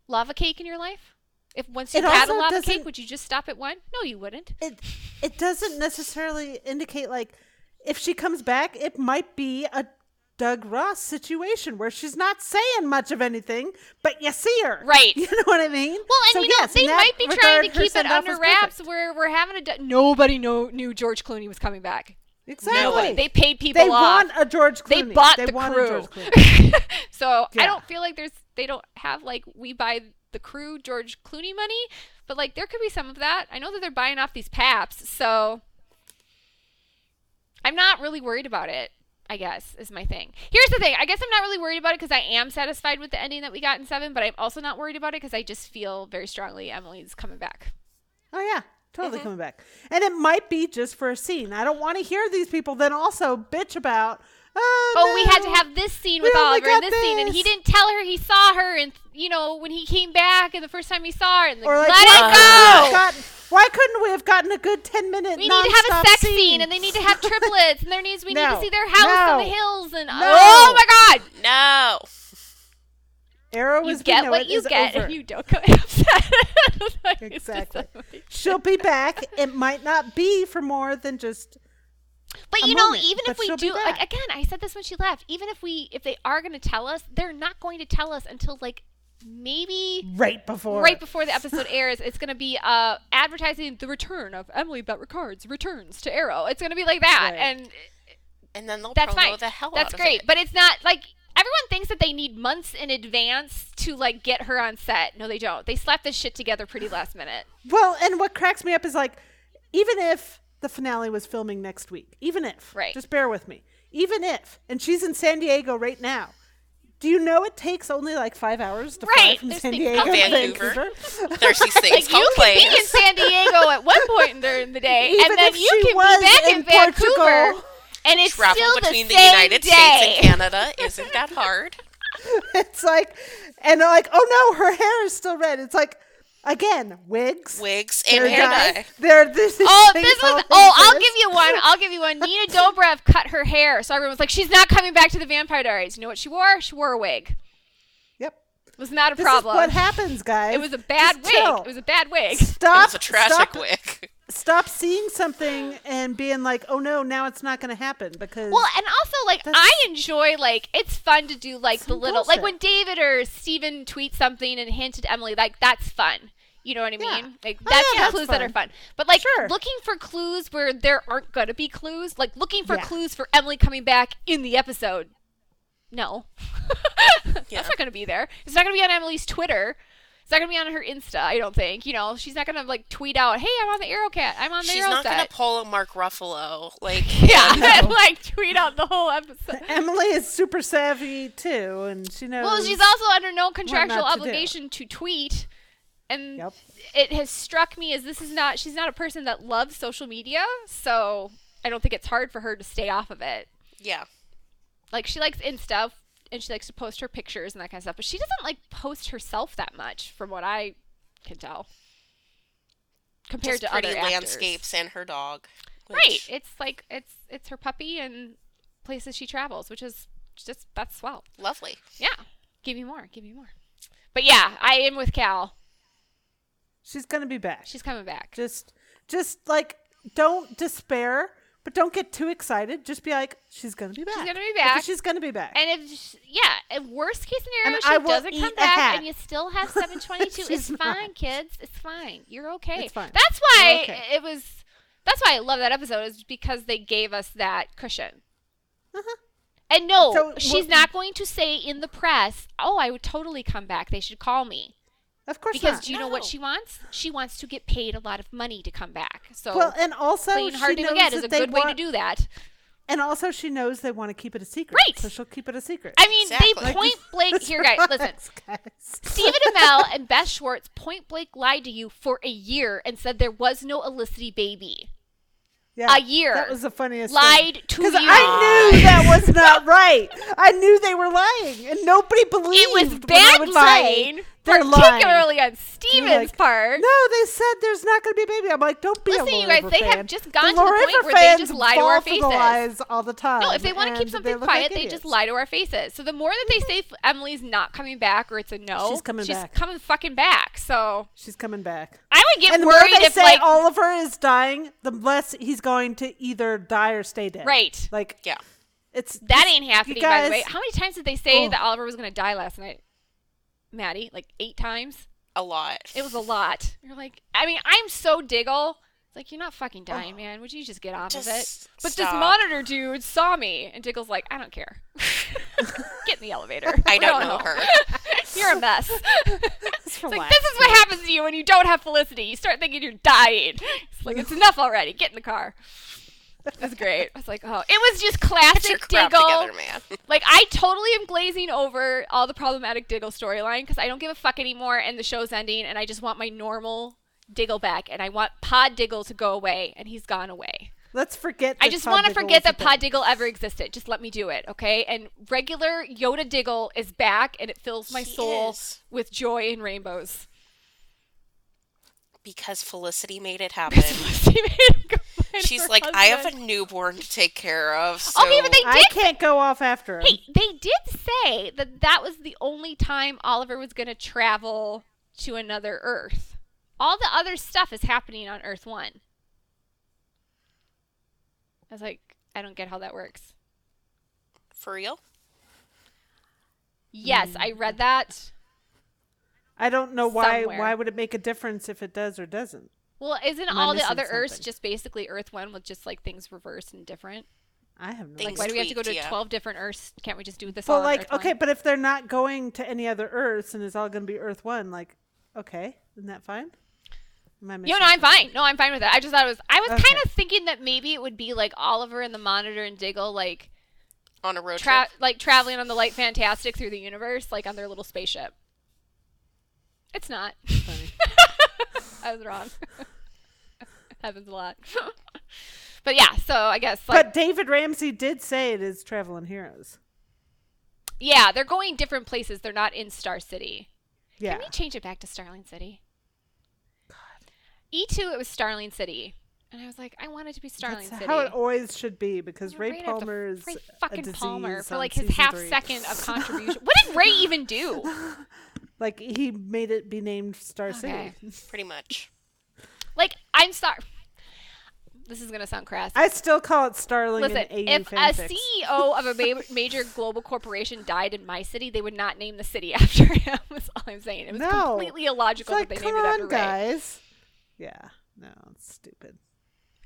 lava cake in your life? If once you had a lava cake, would you just stop at one? No, you wouldn't. It it doesn't necessarily indicate like if she comes back, it might be a Doug Ross situation where she's not saying much of anything, but you see her. Right. You know what I mean? Well, and So you know yes, they might be trying to keep it under wraps. Where we're having a d- nobody know, knew George Clooney was coming back. Exactly. Nobody. They paid people They off. want a George Clooney. they bought They the crew. So Yeah. I don't feel like there's they don't have like we buy the crew George Clooney money, but like there could be some of that. I know that they're buying off these paps, so I'm not really worried about it. I guess is my thing. Here's the thing. I guess I'm not really worried about it because I am satisfied with the ending that we got in seven, but I'm also not worried about it because I just feel very strongly Emily's coming back. Oh yeah, totally Mm-hmm. coming back. And it might be just for a scene. I don't want to hear these people then also bitch about Oh, Oh, we had to have this scene with only Oliver and got this, scene, and he didn't tell her he saw her, and you know when he came back and the first time he saw her, and like, Or like, let why it couldn't we have go. gotten- why couldn't we have gotten a good ten minute? We need to have a sex scene, scene, and they need to have triplets, and there needs we need to see their house in the hills, and No. oh my god, No. Arrow you as we get know what it you is get, over. and you don't get upset. Like, it's just Exactly. She'll be back. It might not be for more than just. But a you know, moment, even if we do, like again, I said this when she left. Even if we, if they are going to tell us, they're not going to tell us until like maybe Right before. right before the episode airs. It's going to be uh advertising the return of Emily Bett Rickards returns to Arrow. It's going to be like that, Right. and And then they'll that's promo fine. the hell that's out great. of it. That's great. But it's not like everyone thinks that they need months in advance to like get her on set. No, they don't. They slap this shit together pretty last minute. Well, and what cracks me up is like, even if the finale was filming next week, even if, Right. just bear with me, even if, and she's in San Diego right now. Do you know it takes only like five hours to fly from there's San Diego to Vancouver. Vancouver? There's these things Like called you can be in. San Diego at one point during the day, Even and then if you can was be back in, in Vancouver, Portugal. And it's Travel still between the, the, same United day. States and Canada isn't that hard. it's like, and they're like, oh no, her hair is still red. It's like, again, wigs. Wigs and They're hair dye. dye. They're oh, this. Oh, this was. called Oh, I'll give you one. I'll give you one. Nina Dobrev cut her hair, so everyone was like, "She's not coming back to the Vampire Diaries." You know what she wore? She wore a wig. Yep. It was not a This problem. is what happens, guys. it was a bad Just wig. chill. It was a bad wig. Stop. It was a tragic stop, wig. Stop seeing something and being like, oh no, now it's not going to happen because. Well, and also like I enjoy like it's fun to do like the Some little like when David or Stephen tweets something and hint to Emily like that's fun. You know what I mean? Yeah. Like Oh, that's yeah, the that's clues that are fun. fun. But like Sure. looking for clues where there aren't gonna be clues, like looking for Yeah. clues for Emily coming back in the episode. No. Yeah. That's not gonna be there. It's not gonna be on Emily's Twitter. It's not gonna be on her Insta, I don't think. You know, she's not gonna like tweet out, Hey, I'm on the Arrowcat. I'm on the She's Arrow not set. gonna pull a Mark Ruffalo. Like, yeah, and like tweet out the whole episode. Emily is super savvy too, and she knows. Well, she's also under no contractual not to do. obligation to, tweet. And Yep. it has struck me as this is not she's not a person that loves social media, so I don't think it's hard for her to stay off of it. yeah. Like she likes Insta and she likes to post her pictures and that kind of stuff, but she doesn't like post herself that much from what I can tell. Compared Just to pretty other actors. landscapes and her dog. Right. It's like it's it's her puppy and places she travels, which is just that's swell. Lovely. Yeah. Give me more. Give me more. But yeah, I am with Cal. she's gonna be back. She's coming back. just, just like don't despair, but don't get too excited. Just be like, she's gonna be back. She's gonna be Because back. She's gonna be back. And if sh- yeah, worst case scenario, And she doesn't come back, and you still have seven twenty two. it's She's fine, kids. It's fine. You're okay. It's fine. That's why okay. it was. That's why I love that episode is because they gave us that cushion. Uh-huh. And no, So, she's what- not going to say in the press, "Oh, I would totally come back. They should call me." Of course Because not. do you know what she wants? She wants to get paid a lot of money to come back. So well, and also clean she hard to knows forget is a they good way to want- do that. And also, she knows they want to keep it a secret. Right. So she'll keep it a secret. I mean, Exactly. they point blank here, guys. Listen, guys. Stephen Amell and Beth Schwartz point blank lied to you for a year and said there was no Olicity baby. Yeah, a year. That was the funniest. Lied to because you. I knew that was not right. I knew they were lying, and nobody believed. It was when I bad would say lying, they're particularly on They're Stephen's like, part. No, they said there's not going to be a baby. I'm like, don't be Listen, a you guys, River they have just gone to the point where they just lie to our the faces. all the time. No, if they want to keep something they quiet, like they just lie to our faces. So the more that they say Emily's not coming back or it's a no, She's coming she's back. coming fucking back. So She's coming back. I would get and the more worried they if say like Oliver is dying, the less he's going to either die or stay dead. right. Like Yeah. it's That ain't happening, you by the way. How many times did they say Oh. that Oliver was going to die last night? Maddie, like eight times? A lot. It was a lot. You're like, I mean, I'm so diggle. It's like, you're not fucking dying, Oh. man. Would you just get off of it? But stop. this monitor dude saw me. And Diggle's like, I don't care. get in the elevator. I We don't know her. you're a mess. It's like, this is what happens to you when you don't have Felicity. You start thinking you're dying. It's like, it's enough already. Get in the car. That's great. I was like, oh, it was just classic Diggle. together, man. Like I totally am glazing over all the problematic Diggle storyline because I don't give a fuck anymore, and the show's ending, and I just want my normal Diggle back, and I want Pod Diggle to go away, and he's gone away. Let's forget. I just want to forget that Pod. Diggle ever existed. Just let me do it, okay? And regular Yoda Diggle is back, and it fills my He soul is. with joy and rainbows. Because Felicity made it happen. She made him go find She's her like, I have husband." a newborn to take care of. Oh, so Okay, but they I did can't go off after him. Hey, they did say that that was the only time Oliver was going to travel to another Earth. All the other stuff is happening on Earth 1. I was like, I don't get how that works. for real. Yes, I read hmm. that. I don't know why. Somewhere. Why would it make a difference if it does or doesn't? Well, isn't Am all the missing other Earths just basically Earth 1 with just like things reversed and different? I have no. Things Like, why do we have to go to tweaked, yeah. 12 different Earths? Can't we just do this Well, all on like, Earth 1? okay, but if they're not going to any other Earths and it's all going to be Earth One, like, okay, isn't that fine? Am I You missing know, I'm fine. No, I'm fine with it. I just thought it was. I was Okay. kind of thinking that maybe it would be like Oliver and the Monitor and Diggle, like On a road tra- trip. like traveling on the light fantastic through the universe like on their little spaceship it's not Funny. i was wrong happens a lot but yeah so i guess like but David Ramsey did say it is Traveling Heroes. yeah they're going different places they're not in star city Yeah. can we change it back to starling city God. e2 it was starling city and i was like i want it to be starling That's city how it always should be because You're Ray right Palmer is Ray fucking disease Palmer for like his half three. second of contribution. what did Ray even do? Like he made it be named Star Okay. City. Pretty much. Like I'm sorry. This is gonna sound crass. I still call it Starling Listen, if a. CEO of a ma- major global corporation died in my city, they would not name the city after him. That's all I'm saying. It was No. completely it's illogical like, that they come named it after on, Ray. guys. Yeah, no, it's stupid.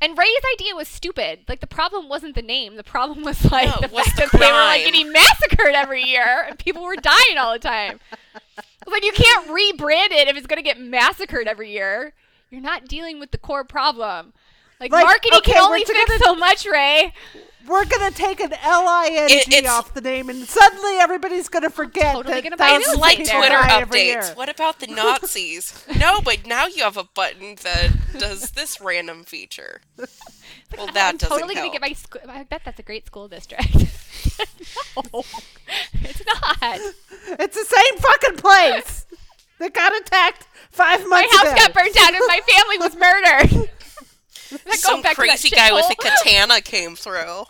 And Ray's idea was stupid. Like the problem wasn't the name. The problem was like No, the fact the that they were like getting massacred every year and people were dying all the time. Like, you can't rebrand it if it's gonna get massacred every year. You're not dealing with the core problem. Like, Like, marketing okay, can we're only fix gonna- so much, Ray. We're gonna take an L I N It- off the name, and suddenly everybody's gonna forget totally that gonna buy thousands real It's like estate people there. Twitter updates. What about the Nazis? no, but now you have a button that does this random feature. Well, that I'm doesn't totally help. gonna get my school. I bet that's a great school district. no, it's not. It's the same fucking place. they got attacked five months. My house ago. got burned down and my family was murdered. Not Some back to that crazy guy with a katana came through.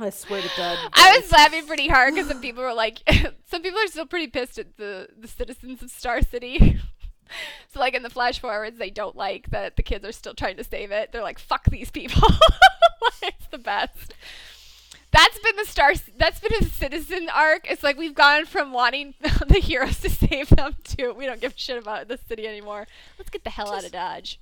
I swear to God. I was laughing pretty hard because some people were like, some people are still pretty pissed at the the citizens of Star City. so like in the flash forwards, they don't like that the kids are still trying to save it. They're like, fuck these people. it's the best. That's been the star. That's been a citizen arc. It's like we've gone from wanting the heroes to save them to we don't give a shit about the city anymore. Let's get the hell out of Dodge.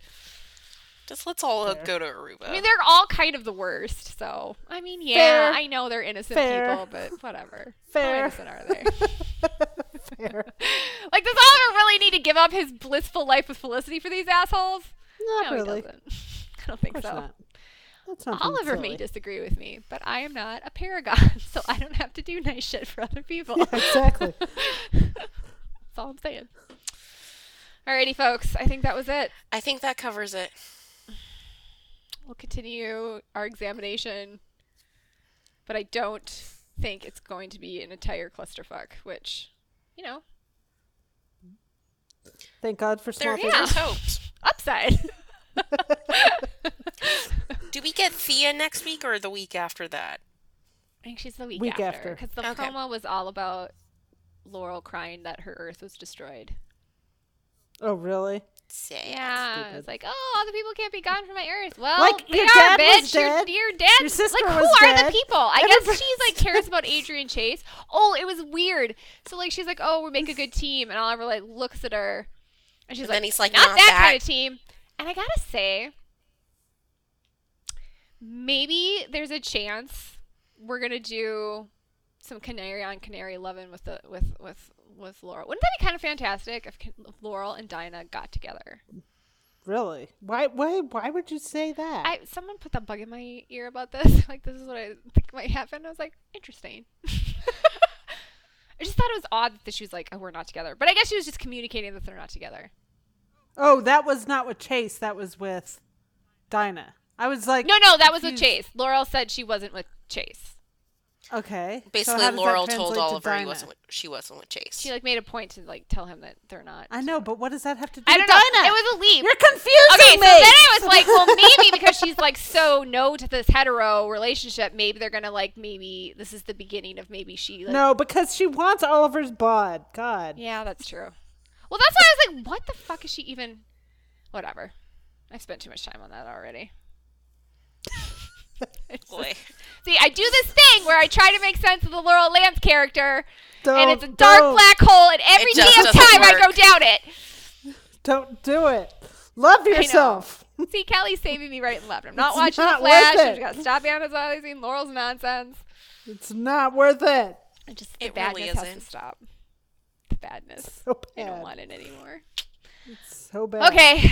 Just let's all Fair. go to Aruba. I mean, they're all kind of the worst. So I mean, yeah, Fair. I know they're innocent Fair. people, but whatever. Fair. How innocent are they? Fair. like, does Oliver really need to give up his blissful life with Felicity for these assholes? Not no, really. he doesn't. I don't think Of so. not. That's not Oliver silly. may disagree with me, but I am not a paragon, so I don't have to do nice shit for other people. Yeah, exactly. That's all I'm saying. Alrighty, folks. I think that was it. I think that covers it. We'll continue our examination, but I don't think it's going to be an entire clusterfuck, which, you know, Thank God for small There things. is hopes. upside. Do we get Thea next week or the week after that? I think she's the week, Week after after. because the Okay. promo was all about Laurel crying that her Earth was destroyed. Oh, really? Sad. Yeah, Stupid. it's like, oh, all the people can't be gone from my Earth. Well, Like, they your are, dad bitch. was dead. your dad, Your sister like, who was are the people? I guess she's like cares about Adrian Chase. Oh, it was weird. So like, she's like, oh, we make a good team, and Oliver like looks at her, and she's And like, then he's like, not, "Not that, that." kind of team. And I gotta say, maybe there's a chance we're gonna do some canary on canary loving with the with with with Laurel. Wouldn't that be kind of fantastic if if Laurel and Dinah got together? Really? Why? Why? Why would you say that? I someone put that bug in my ear about this. Like this is what I think might happen. I was like, interesting. I just thought it was odd that she was like, "Oh, we're not together," but I guess she was just communicating that they're not together. oh, that was not with Chase. That was with Dinah. I was like, No, no, that was with. Chase. Laurel said she wasn't with Chase. Okay. Basically, how does that Laurel told translate to Oliver he wasn't with, she wasn't with Chase. She like made a point to like tell him that they're not. I know, but what does that have to do I with don't know. Dinah? It was a leap. You're confusing Okay, me. so then I was like, well, maybe because she's like so no to this hetero relationship, maybe they're gonna like maybe this is the beginning of maybe she like no, because she wants Oliver's bod. God. Yeah, that's true. Well, that's why I was like, what the fuck is she even? Whatever. I spent too much time on that already. It's Boy. See, I do this thing where I try to make sense of the Laurel Lance character, and it's a dark don't. black hole, and every damn doesn't time I go work. down it. Don't do it. Love yourself. See, Kelly's saving me right and left. I'm not It's watching not The Flash. worth I it. just got to stop analyzing Laurel's nonsense. It's not worth it. It just the It badness really has to stop. The badness. So I don't want it anymore. It's so bad. Okay.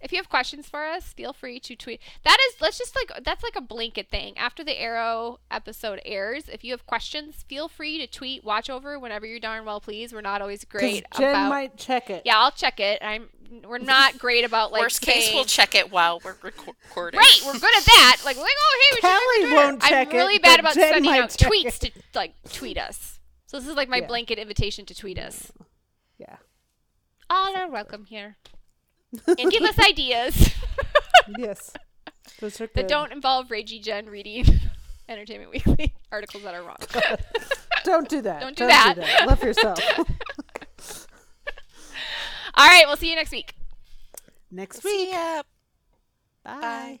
If you have questions for us, feel free to tweet. That is, let's just like, that's like a blanket thing. After the Arrow episode airs, if you have questions, feel free to tweet, watch over whenever you're darn well please. We're not always great Jen about. might check it. yeah, I'll check it. I'm. We're not great about like. Worst case, we'll check it while we're reco- recording. Right, we're good at that. Like, like oh, hey, we should check Kelly the Twitter. won't check I'm really it, bad about Jen sending out tweets it. to like tweet us. So this is like my Yeah. blanket invitation to tweet us. Yeah. All are welcome here. And give us ideas Yes. Those are good. that don't involve Reggie Jen reading Entertainment Weekly articles that are wrong. Don't do that. Don't do that. Love yourself. All right, we'll see you next week. Next See week. ya. Bye.